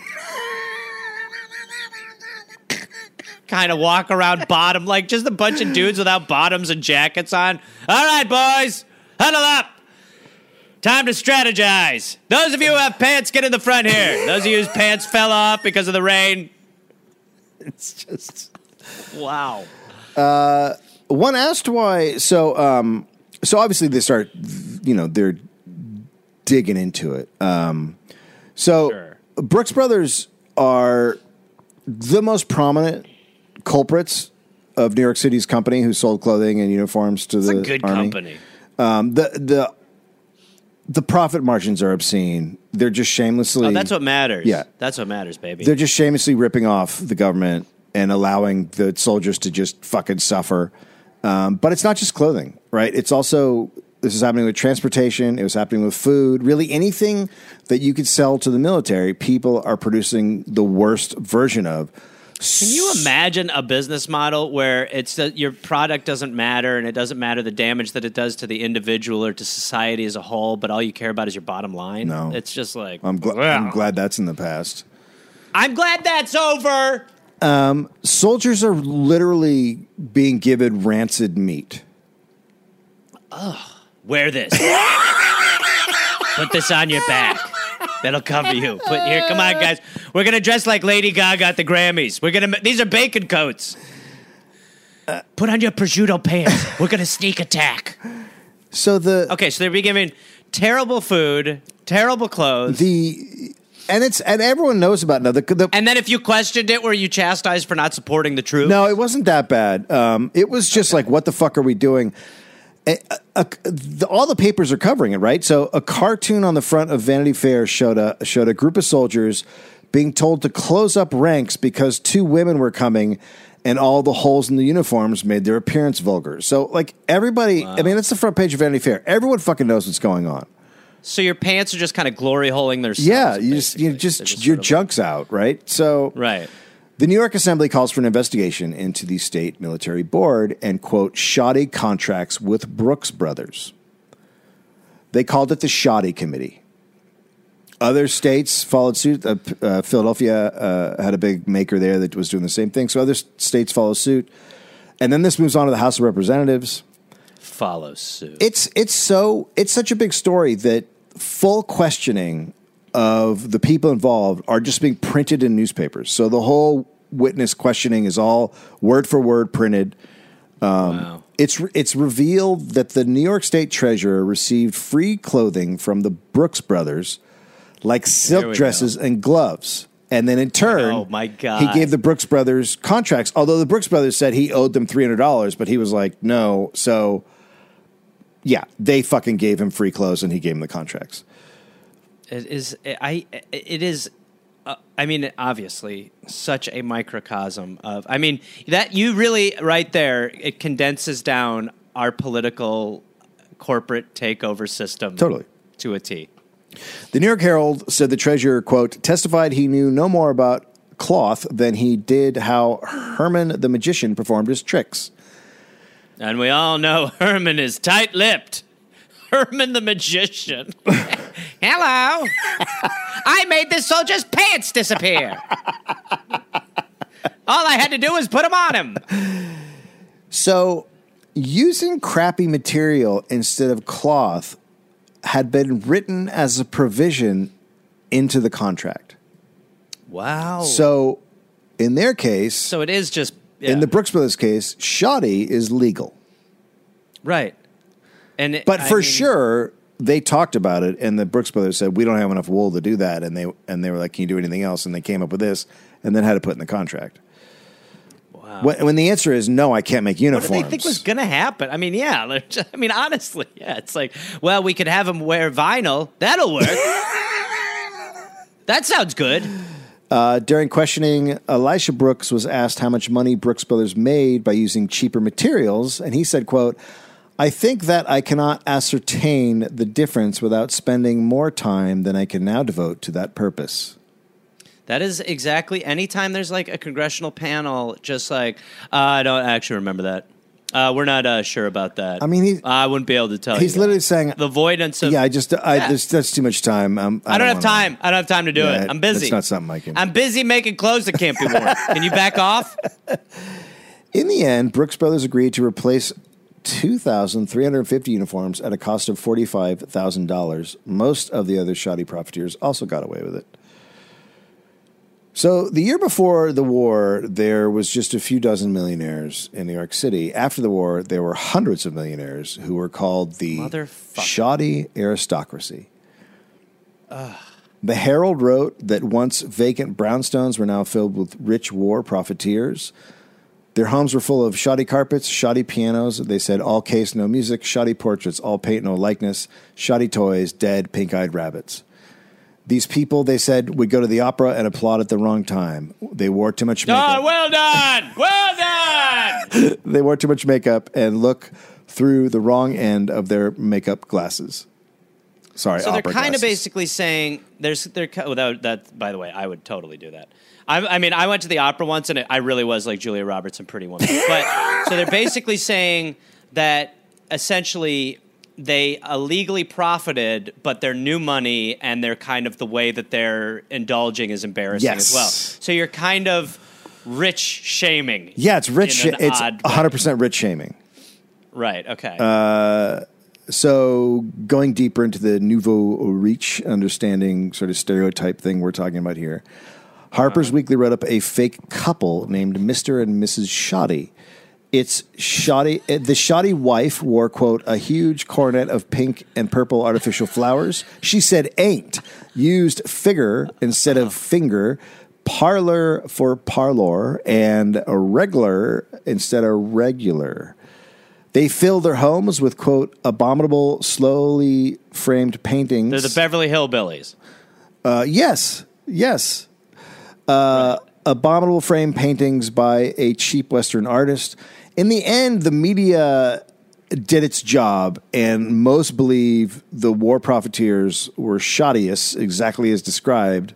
Kind of walk around bottom like just a bunch of dudes without bottoms and jackets on. All right boys huddle up Time to strategize. Those of you who have pants, get in the front here. Those of you whose pants fell off because of the rain. it's just Wow. one asked why so um so obviously they start you know they're digging into it um so Sure. brooks brothers are the most prominent culprits of new york city's company who sold clothing and uniforms to It's the a good army. company. um the the the profit margins are obscene they're just shamelessly Oh, that's what matters. Yeah. That's what matters, baby. they're just shamelessly ripping off the government and allowing the soldiers to just fucking suffer. Um, but it's not just clothing, right? It's also this is happening with transportation. It was happening with food. Really, anything that you could sell to the military, people are producing the worst version of. Can you imagine a business model where it's that your product doesn't matter and it doesn't matter the damage that it does to the individual or to society as a whole, but all you care about is your bottom line? No. It's just like I'm, gl- I'm glad that's in the past. I'm glad that's over. Um, soldiers are literally being given rancid meat. Ugh. Wear this. Put this on your back. That'll cover you. Put here, come on, guys. We're gonna dress like Lady Gaga at the Grammys. We're gonna. These are bacon coats. Put on your prosciutto pants. We're gonna sneak attack. So the Okay, so they're being given terrible food, terrible clothes, the and it's and everyone knows about now the, the and then if you questioned it, were you chastised for not supporting the troops? No, it wasn't that bad. Um, it was just like, what the fuck are we doing? Uh, a- a- a- the, all the papers are covering it, right? So, a cartoon on the front of Vanity Fair showed a showed a group of soldiers being told to close up ranks because two women were coming, and all the holes in the uniforms made their appearance vulgar. So, like everybody, I mean, that's the front page of Vanity Fair. Everyone fucking knows what's going on. So your pants are just kind of glory holing their. Yeah, you just you just, your junk's out, right? So, Right. The New York Assembly calls for an investigation into the state military board and, quote, shoddy contracts with Brooks Brothers. They called it the Shoddy Committee. Other states followed suit. Uh, uh, Philadelphia uh, had a big maker there that was doing the same thing. So other states follow suit. And then this moves on to the House of Representatives. Follow suit. It's it's so it's such a big story that full questioning of the people involved are just being printed in newspapers. So the whole witness questioning is all word for word printed. Um, wow. It's it's revealed that the New York State Treasurer received free clothing from the Brooks brothers, like silk dresses and gloves. And then in turn, Oh, my God. he gave the Brooks brothers contracts. Although the Brooks brothers said he owed them three hundred dollars, but he was like, no. So, yeah, they fucking gave him free clothes, and he gave him the contracts. It is. I. It is. Uh, I mean, obviously, such a microcosm of. I mean, that you really right there. It condenses down our political corporate takeover system Totally. to a T. The New York Herald said the treasurer, quote, testified he knew no more about cloth than he did how Herrmann the magician performed his tricks. And we all know Herrmann is tight-lipped. Herrmann the magician. Hello. I made this soldier's pants disappear. all I had to do was put them on him. So, using crappy material instead of cloth had been written as a provision into the contract. Wow. So, in their case, so it is just in the Brooks Brothers case, shoddy is legal. right. And it- But I for mean, sure, they talked about it, and the Brooks Brothers said we don't have enough wool to do that, and they and they were like, "Can you do anything else?" And they came up with this, and then had to put in the contract. Wow. When, when the answer is no, I can't make uniforms. What did they think was going to happen? I mean, yeah. just- I mean, honestly, yeah. It's like, well, we could have them wear vinyl. That'll work. that sounds good. Uh, during questioning, Elisha Brooks was asked how much money Brooks Brothers made by using cheaper materials, and he said, "quote I think that I cannot ascertain the difference without spending more time than I can now devote to that purpose." That is exactly. Anytime there's like a congressional panel, just like uh, I don't actually remember that. Uh, we're not uh, sure about that. I mean, he- I wouldn't be able to tell. You. He's you literally saying, the avoidance of. "Yeah, I just, I, Yeah. there's, that's too much time. Um, I don't have wanna- time. I don't have time to do Yeah, it. I'm busy. it's not something I can- I'm busy making clothes that can't be worn. can you back off? In the end, Brooks Brothers agreed to replace 2,350 uniforms at a cost of $45,000. Most of the other shoddy profiteers also got away with it. So, the year before the war, there was just a few dozen millionaires in New York City. After the war, there were hundreds of millionaires who were called the shoddy aristocracy. The Herald wrote that once vacant brownstones were now filled with rich war profiteers. Their homes were full of shoddy carpets, shoddy pianos. They said all case, no music, shoddy portraits, all paint, no likeness, shoddy toys, dead, pink eyed rabbits. These people, they said, would go to the opera and applaud at the wrong time. They wore too much ah, makeup. Oh, well done. Well done. They wore too much makeup and look through the wrong end of their makeup glasses. Sorry, So they're kind of basically saying there's they're without that. By the way, I would totally do that. I, I mean, I went to the opera once, and it, I really was like Julia Roberts and Pretty Woman. But so they're basically saying that essentially they illegally profited, but their new money and they're kind of the way that they're indulging is embarrassing Yes. as well. So you're kind of rich shaming. Yeah, it's rich. an It's 100% rich shaming. right. Okay. Uh, So, going deeper into the nouveau riche understanding sort of stereotype thing we're talking about here, Harper's Weekly wrote up a fake couple named Mr. and Mrs. Shoddy. It's shoddy. eh, The shoddy wife wore, quote, a huge coronet of pink and purple artificial flowers. She said ain't, used figure instead of finger, parlor for parlor, and a regular instead of regular. They fill their homes with, quote, abominable, slowly framed paintings. they're the Beverly Hillbillies. Uh, yes, yes. Uh, Abominable frame paintings by a cheap Western artist. In the end, the media did its job, and most believe the war profiteers were shoddiest, exactly as described.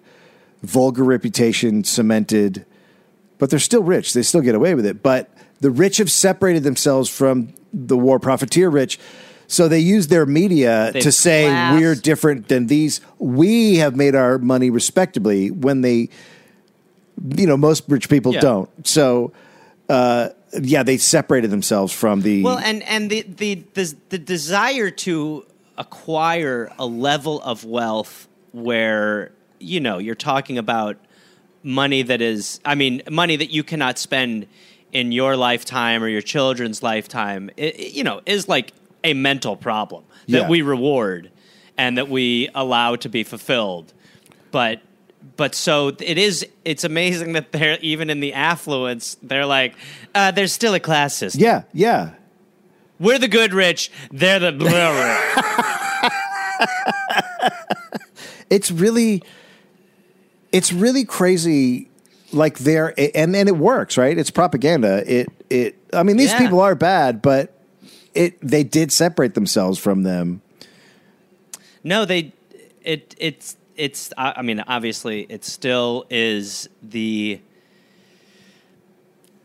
Vulgar reputation cemented, but they're still rich. They still get away with it. But the rich have separated themselves from the war profiteer rich. So they use their media They've to say classed- we're different than these. We have made our money respectably when they, you know, most rich people Yeah. don't. So, uh, yeah, they separated themselves from the. Well, and and the, the the the desire to acquire a level of wealth where you know you're talking about money that is, I mean, money that you cannot spend in your lifetime or your children's lifetime. i- i- you know, is like a mental problem that Yeah. we reward and that we allow to be fulfilled, but. But so it is. It's amazing that they're even in the affluence. They're like, uh, there's still a class system. yeah, yeah. We're the good rich. They're the blah rich. it's really it's really crazy like there and and it works right it's propaganda it it i mean these Yeah. people are bad but it they did separate themselves from them no, they. It it's it's. I I mean, obviously, it still is the.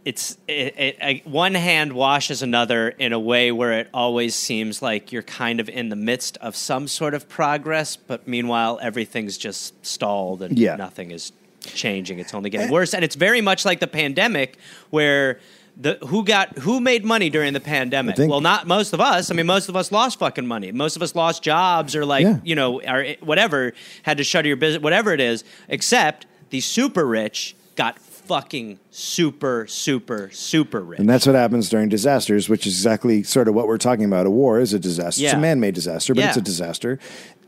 It's it, it, I- one hand washes another in a way where it always seems like you're kind of in the midst of some sort of progress, but meanwhile everything's just stalled and Yeah. nothing is changing. It's only getting worse, and it's very much like the pandemic where. The, who got who made money during the pandemic? Well, not most of us. I mean, most of us lost fucking money. Most of us lost jobs or like Yeah. you know, or whatever, had to shutter your business, whatever it is. Except the super rich got fucking super, super, super rich. and that's what happens during disasters which is exactly sort of what we're talking about a war is a disaster it's a man-made disaster but Yeah. it's a disaster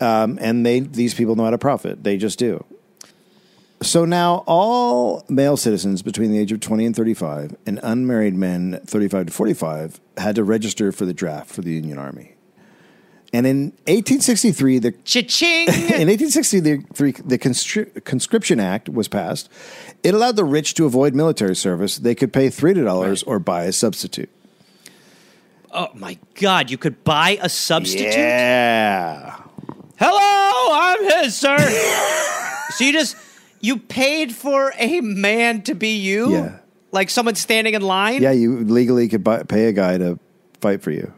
um, and they these people know how to profit they just do So now all male citizens between the age of 20 and 35 and unmarried men 35 to 45 had to register for the draft for the Union Army. And in 1863, the Cha-ching! in 1863, the Conscri- Conscription Act was passed. It allowed the rich to avoid military service. They could pay $300 or buy a substitute. oh my God, you could buy a substitute? Yeah. Hello, I'm his, sir. so you just, you paid for a man to be you? Yeah. Like someone standing in line? Yeah, you legally could buy, pay a guy to fight for you.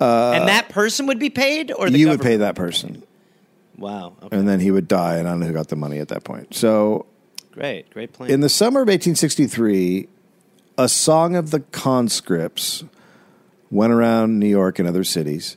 and that person would be paid? Or the you would pay that person. Wow. Okay. And then he would die, and I don't know who got the money at that point. So Great. Great plan. In the summer of 1863, a song of the conscripts went around New York and other cities.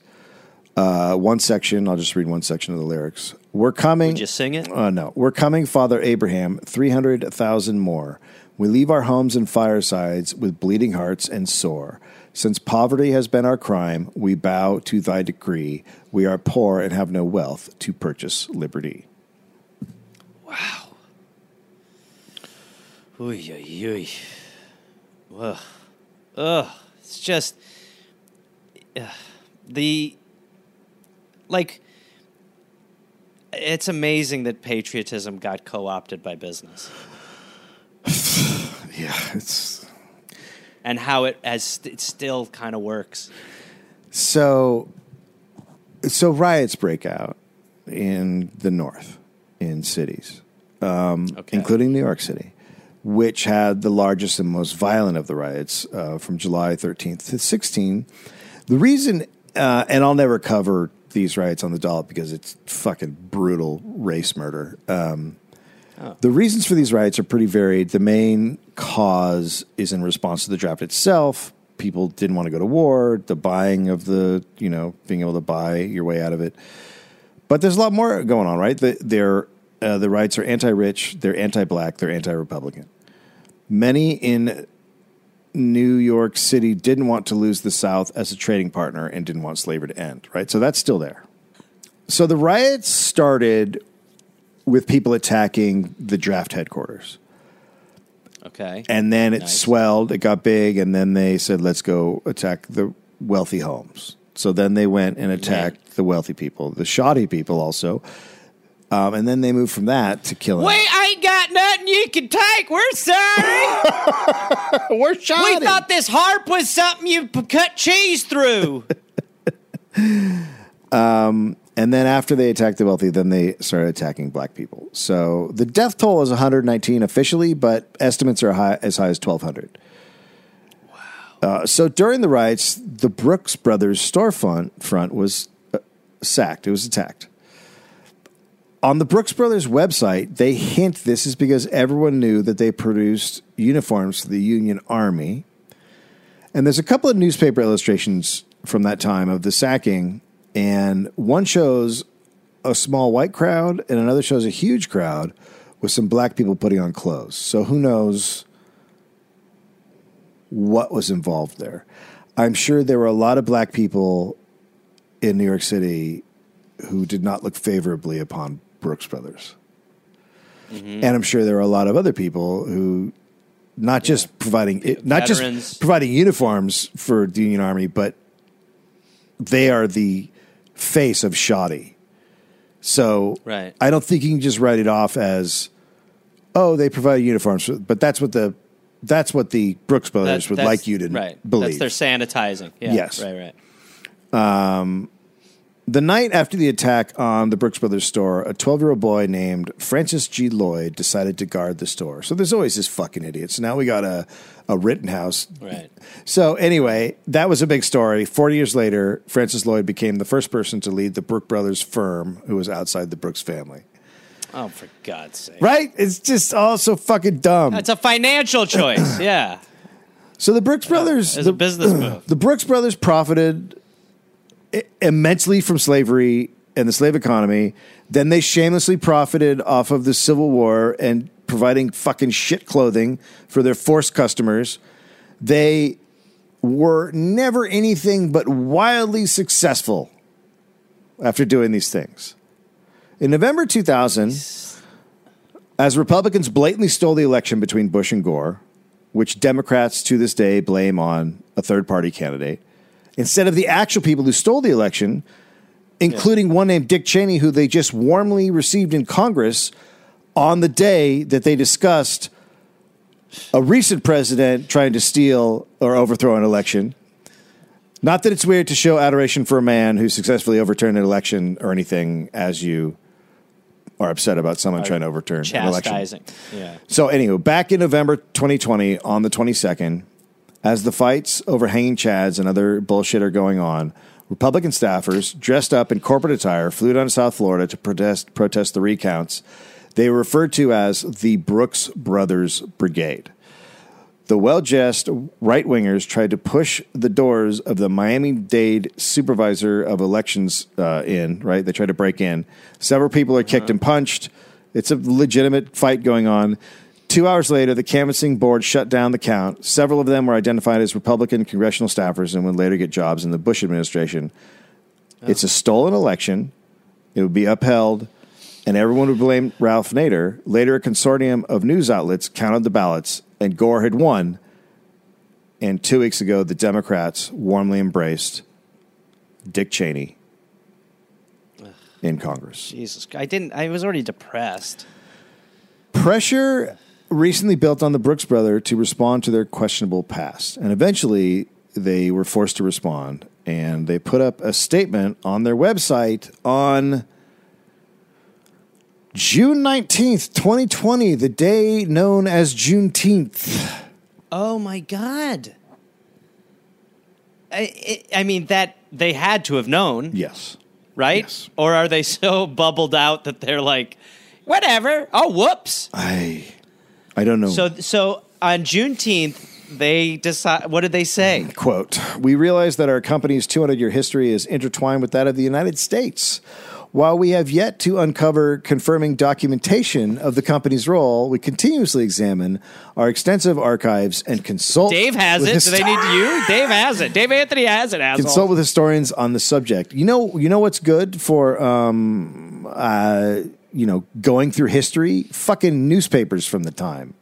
Uh, one section, I'll just read one section of the lyrics. We're coming. Would you sing it? Uh, no. We're coming, Father Abraham, 300,000 more. We leave our homes and firesides with bleeding hearts and sore. Since poverty has been our crime, we bow to thy decree. We are poor and have no wealth to purchase liberty. Wow. Oy, oy, oy. Ugh. Ugh. It's just ugh. the like. It's amazing that patriotism got co-opted by business, Yeah, it's. and how it as it still kind of works. So, so riots break out in the north, in cities, Okay. including New York City, which had the largest and most violent of the riots uh, from July 13th to 16. The reason, uh, and I'll never cover these riots on the dollop because it's fucking brutal race murder. Um, The reasons for these riots are pretty varied. The main cause is in response to the draft itself. People didn't want to go to war, the buying of the, you know, being able to buy your way out of it. But there's a lot more going on, right? The, they're, uh, the riots are anti rich, they're anti black, they're anti Republican. Many in New York City didn't want to lose the South as a trading partner and didn't want slavery to end, right? So that's still there. So the riots started with people attacking the draft headquarters. Okay. And then it Nice. swelled, it got big, and then they said, let's go attack the wealthy homes. So then they went and attacked the wealthy people, the shoddy people also. Um, and then they moved from that to killing. we ain't got nothing you can take. We're sorry. we're shoddy. we thought this harp was something you p- cut cheese through. And then after they attacked the wealthy, then they started attacking black people. So the death toll is 119 officially, but estimates are high, as high as 1,200. Wow. Uh, so during the riots, the Brooks Brothers storefront front was uh, sacked. It was attacked. On the Brooks Brothers website, they hint this is because everyone knew that they produced uniforms for the Union Army. And there's a couple of newspaper illustrations from that time of the sacking, and one shows a small white crowd, and another shows a huge crowd with some black people putting on clothes. So who knows what was involved there? I'm sure there were a lot of black people in New York City who did not look favorably upon Brooks Brothers. And I'm sure there are a lot of other people who not just providing not Veterans. just providing uniforms for the Union Army, but they are the face of shoddy. So Right. I don't think you can just write it off as, oh, they provide uniforms, but that's what the that's what the Brooks Brothers That- would like you to right. believe. That's their sanitizing. Yeah, Yes. Right. Right. Um, The night after the attack on the Brooks Brothers store, a 12 year old boy named Francis G. Lloyd decided to guard the store. So there's always this fucking idiot. So now we got a, a Rittenhouse. Right. So anyway, that was a big story. 40 years later, Francis Lloyd became the first person to lead the Brooks Brothers firm who was outside the Brooks family. Oh, for God's sake! Right? It's just all so fucking dumb. It's a financial choice. Yeah, So the Brooks Brothers, the, a business move. the Brooks Brothers profited immensely from slavery and the slave economy. Then they shamelessly profited off of the Civil War and providing fucking shit clothing for their forced customers. They were never anything but wildly successful after doing these things. In November 2000, As Republicans blatantly stole the election between Bush and Gore, which Democrats to this day blame on a third party candidate, instead of the actual people who stole the election, including one named Dick Cheney, who they just warmly received in Congress on the day that they discussed a recent president trying to steal or overthrow an election. Not that it's weird to show adoration for a man who successfully overturned an election or anything as you are upset about someone trying to overturn an election. Yeah. So, anyway, back in November 2020, on the 22nd, as the fights over hanging chads and other bullshit are going on, Republican staffers dressed up in corporate attire flew down to South Florida to protest protest the recounts. They were referred to as the Brooks Brothers Brigade. The well dressed right wingers tried to push the doors of the Miami Dade supervisor of elections uh, in, right? They tried to break in. Several people are kicked and punched. It's a legitimate fight going on. Two hours later, the canvassing board shut down the count. Several of them were identified as Republican congressional staffers and would later get jobs in the Bush administration. It's a stolen election. It would be upheld, and everyone would blame Ralph Nader. Later, a consortium of news outlets counted the ballots, and Gore had won. And two weeks ago, the Democrats warmly embraced Dick Cheney in Congress. Jesus. I didn't. I was already depressed. Pressure recently built on the Brooks brother to respond to their questionable past, and eventually they were forced to respond. And they put up a statement on their website on June 19th, 2020, the day known as Juneteenth. Oh my god. I, I mean that they had to have known, Yes. right? Yes. Or are they so bubbled out that they're like, whatever. Oh, whoops. I I don't know. So so on Juneteenth, they decide. What did they say? Quote, we realize that our company's 200 year history is intertwined with that of the United States. While we have yet to uncover confirming documentation of the company's role, we continuously examine our extensive archives and consult. Dave has it. Do they need you? Dave has it. Dave Anthony has it. Asshole. consult with historians on the subject. You know, you know what's good for um, uh, you know going through history? Fucking newspapers from the time,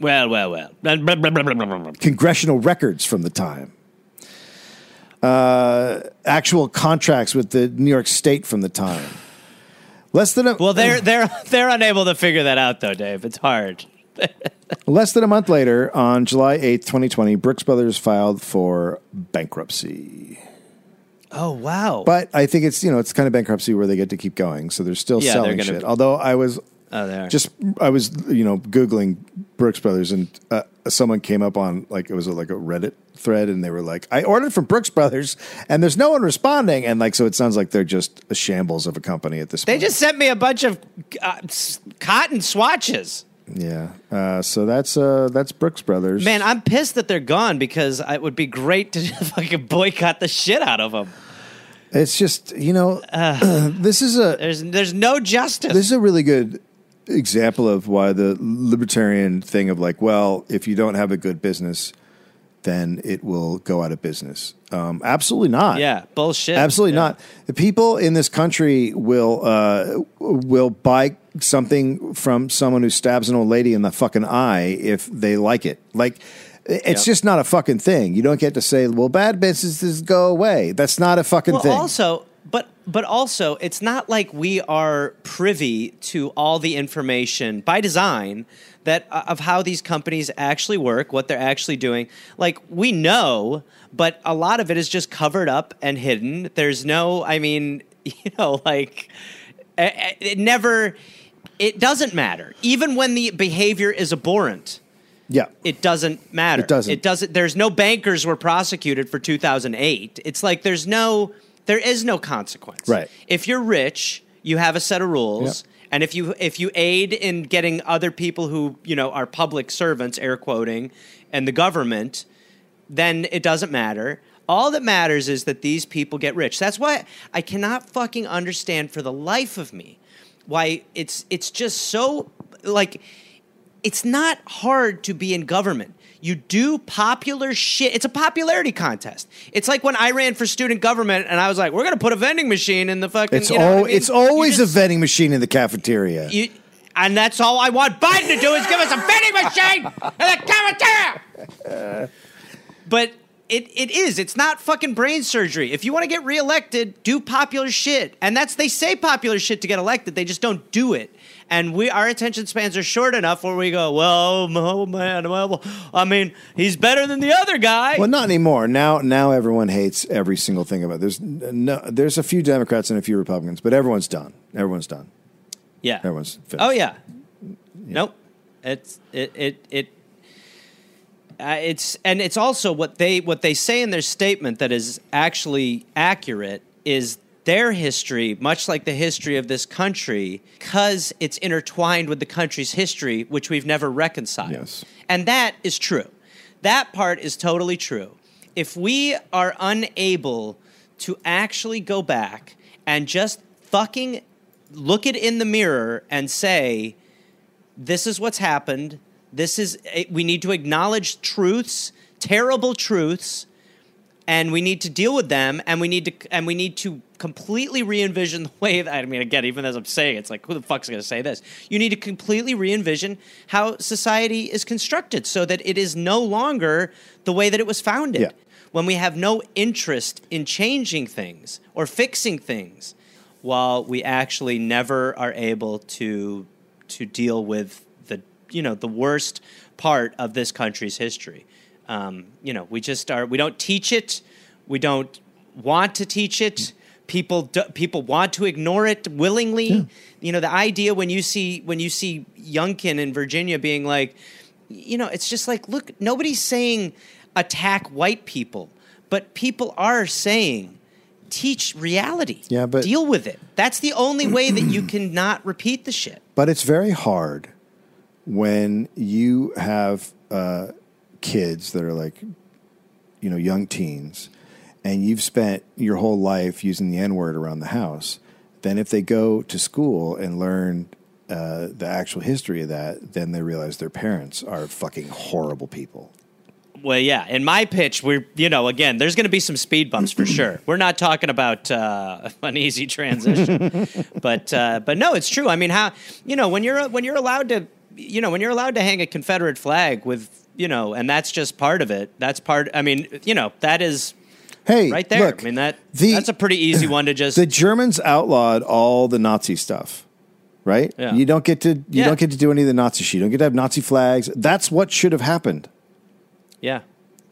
well, well, well. Congressional records from the time. Uh, actual contracts with the New York State from the time. Less than a Well, they're they're they're unable to figure that out though, Dave. It's hard. less than a month later, on July eighth, twenty twenty, Brooks Brothers filed for bankruptcy. Oh wow. But I think it's you know it's kind of bankruptcy where they get to keep going, so they're still Yeah, they're selling gonna- shit. Although I was oh, there. just I was you know googling Brooks Brothers and uh, someone came up on like it was like a Reddit thread and they were like I ordered from Brooks Brothers and there's no one responding and like so it sounds like they're just a shambles of a company at this point. they point. just sent me a bunch of uh, s- cotton swatches. Yeah. Uh, so that's uh, that's Brooks Brothers. Man, I'm pissed that they're gone because it would be great to fucking boycott the shit out of them. it's just you know this is a There's there's no justice. this is a really good example of why the libertarian thing of like, well, if you don't have a good business, then it will go out of business. Um, absolutely not. yeah, bullshit. Absolutely Yeah. not. The people in this country will uh, will buy something from someone who stabs an old lady in the fucking eye if they like it. Like it's Yeah. just not a fucking thing. You don't get to say, "Well, bad businesses go away." That's not a fucking Well, thing. also, but but also, it's not like we are privy to all the information by design that uh, of how these companies actually work, what they're actually doing. Like we know, but a lot of it is just covered up and hidden. There's no, I mean, you know, like it never. It doesn't matter, even when the behavior is abhorrent yeah. it doesn't matter. It doesn't. It doesn't. There's no bankers were prosecuted for 2008. It's like there's no, there is no consequence. Right. If you're rich, you have a set of rules, Yep. And if you if you aid in getting other people who you know are public servants, air quoting, and the government, then it doesn't matter. All that matters is that these people get rich. That's why I cannot fucking understand for the life of me why it's it's just so like it's not hard to be in government. You do popular shit. It's a popularity contest. It's like when I ran for student government and I was like, we're going to put a vending machine in the fucking. It's you know what I mean? it's always You a vending machine in the cafeteria. You, and that's all I want Biden to do is give us a vending machine and a cafeteria. But it, it is. It's not fucking brain surgery. If you want to get reelected, do popular shit. And that's they say popular shit to get elected. They just don't do it. And we our attention spans are short enough where we go, well, oh man, well, I mean, he's better than the other guy. Well, not anymore. Now, now everyone hates every single thing about it. There's no, there's a few Democrats and a few Republicans, but everyone's done. Everyone's done. yeah. Everyone's finished. Oh yeah. Nope. It's it it it. Uh, it's and it's also what they what they say in their statement that is actually accurate is their history, much like the history of this country, because it's intertwined with the country's history, which we've never reconciled. Yes. And that is true. That part is totally true. If we are unable to actually go back and just fucking look it in the mirror and say, this is what's happened. This is, eh, we need to acknowledge truths, terrible truths, and we need to deal with them and we need to and we need to completely re-envision the way that, i mean again even as i'm saying it's like who the fuck's going to say this? You need to completely re-envision how society is constructed so that it is no longer the way that it was founded. Yeah. when we have no interest in changing things or fixing things while we actually never are able to to deal with the you know the worst part of this country's history um, you know we just are we don't teach it. We don't want to teach it. People do, people want to ignore it willingly. You know the idea when you see when you see youngkin in virginia being like you know it's just like look nobody's saying attack white people but people are saying teach reality. Yeah, but- deal with it. That's the only way that you can not repeat the shit. But it's very hard when you have uh, kids that are like, you know, young teens, and you've spent your whole life using the N word around the house. Then, if they go to school and learn uh, the actual history of that, then they realize their parents are fucking horrible people. Well, yeah. In my pitch, we're you know again, there's going to be some speed bumps for sure. We're not talking about uh, an easy transition, but uh, but no, it's true. I mean, how you know when you're when you're allowed to you know when you're allowed to hang a Confederate flag with you know, and that's just part of it. That's part. I mean, you know, that is Hey, right there. look, I mean that the- that's a pretty easy one to just the Germans outlawed all the Nazi stuff, right? Yeah. You don't get to you Yeah. don't get to do any of the Nazi shit. You don't get to have Nazi flags. That's what should have happened. Yeah,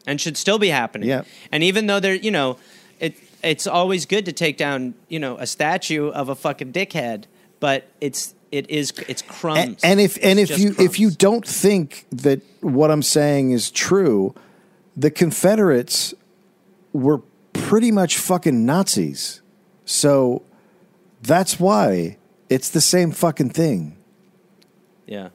and should still be happening. Yeah. and even though they're you know, it it's always good to take down you know a statue of a fucking dickhead, but it's it is it's crumbs. And, and if and It's if you if you don't think that what I'm saying is true, the Confederates were pretty much fucking Nazis. So that's why it's the same fucking thing. Yeah.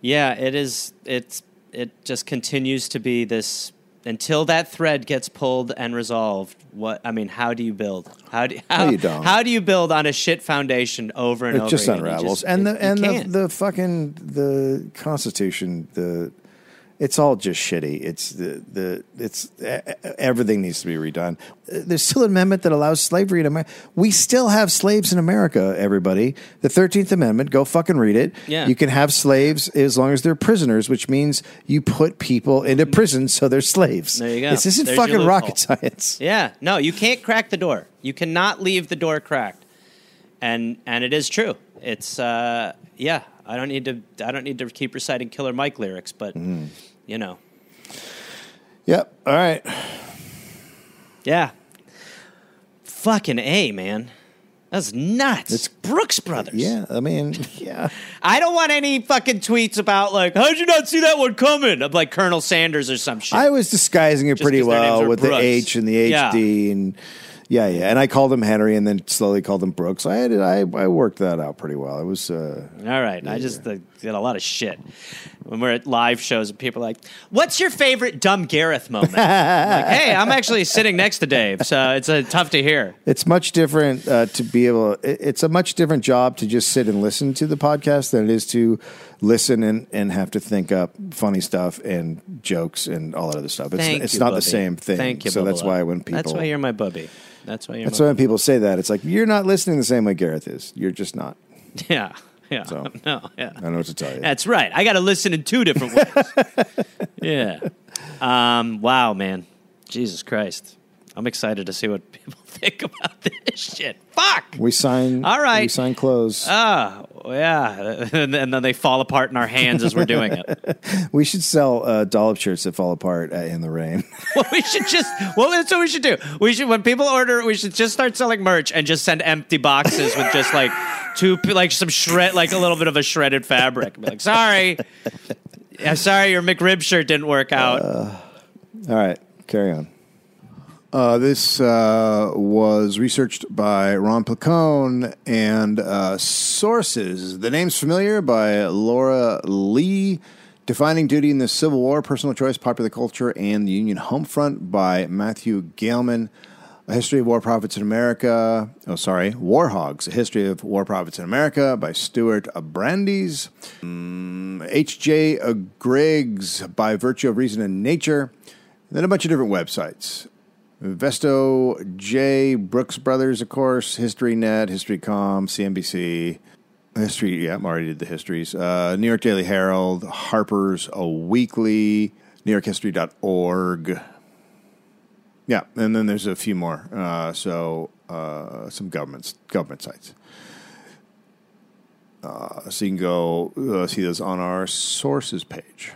Yeah, it is. It's it just continues to be this until that thread gets pulled and resolved. What I mean, how do you build? How do how, you don't. how do you build on a shit foundation over and It over? just again? Unravels. just- and the and the, the fucking the Constitution, the it's all just shitty. It's the the it's everything needs to be redone. There's still an amendment that allows slavery in America. We still have slaves in America. Everybody, the Thirteenth Amendment. Go fucking read it. Yeah. you can have slaves as long as they're prisoners, which means you put people into prison so they're slaves. There you go. This isn't There's fucking rocket science. Yeah, no, you can't crack the door. You cannot leave the door cracked, and and it is true. It's uh, yeah. I don't need to. I don't need to keep reciting Killer Mike lyrics, but Mm. you know, Yep. All right. yeah. Fucking a man. That's nuts. It's- Brooks Brothers. Yeah. I mean, yeah. I don't want any fucking tweets about like, how'd you not see that one coming? Of like Colonel Sanders or some shit. I was disguising it Just pretty 'cause their names well with Brooks. the H and the Yeah. HD and yeah, yeah. And I called him Henry and then slowly called him Brooks. I had I I worked that out pretty well. It was uh, All right, I just uh, get a lot of shit when we're at live shows and people are like, "What's your favorite dumb Gareth moment?" I'm like, hey, I'm actually sitting next to Dave, so it's uh, tough to hear. it's much different uh, to be able. It, it's a much different job to just sit and listen to the podcast than it is to listen and, and have to think up funny stuff and jokes and all that other stuff. It's Thank it's you, not the same thing. Thank you. So that's Bubba. why when people that's why you're my bubby. That's why you're. that's my why when people say that it's like you're not listening the same way Gareth is. You're just not. Yeah, yeah. So- no, yeah. I don't know what to tell you. That's right. I got to listen in two different ways. yeah. Um, wow, man. Jesus Christ. I'm excited to see what people think about this shit. Fuck. we sign. All right. We sign clothes. Ah, yeah. And then they fall apart in our hands as we're doing it. we should sell uh, dollop shirts that fall apart uh, in the rain. Well, we should just. Well, that's what we should do. We should when people order, we should just start selling merch and just send empty boxes with just like two, like some shred, like a little bit of a shredded fabric. Be like, sorry, I'm sorry, your McRib shirt didn't work out. All right, carry on. Uh, this uh, was researched by Ron Placone and uh, sources. The name's familiar by Laura Lee. Defining Duty in the Civil War, Personal Choice, Popular Culture, and the Union Homefront by Matthew Gallman. A History of War Profits in America. Oh, sorry. War Hogs, A History of War Profits in America by Stuart Brandes. H.J. Griggs by Virtue of Reason and Nature. Then a bunch of different websites. Vestoj Brooks Brothers, of course, HistoryNet, HistoryCom, CNBC, History. Yeah, I already did the histories. Uh, New York Daily Herald, Harper's a Weekly, NewYorkHistory.org. Yeah, and then there's a few more. Uh, so uh, some governments, government sites. Uh, so you can go uh, see those on our sources page.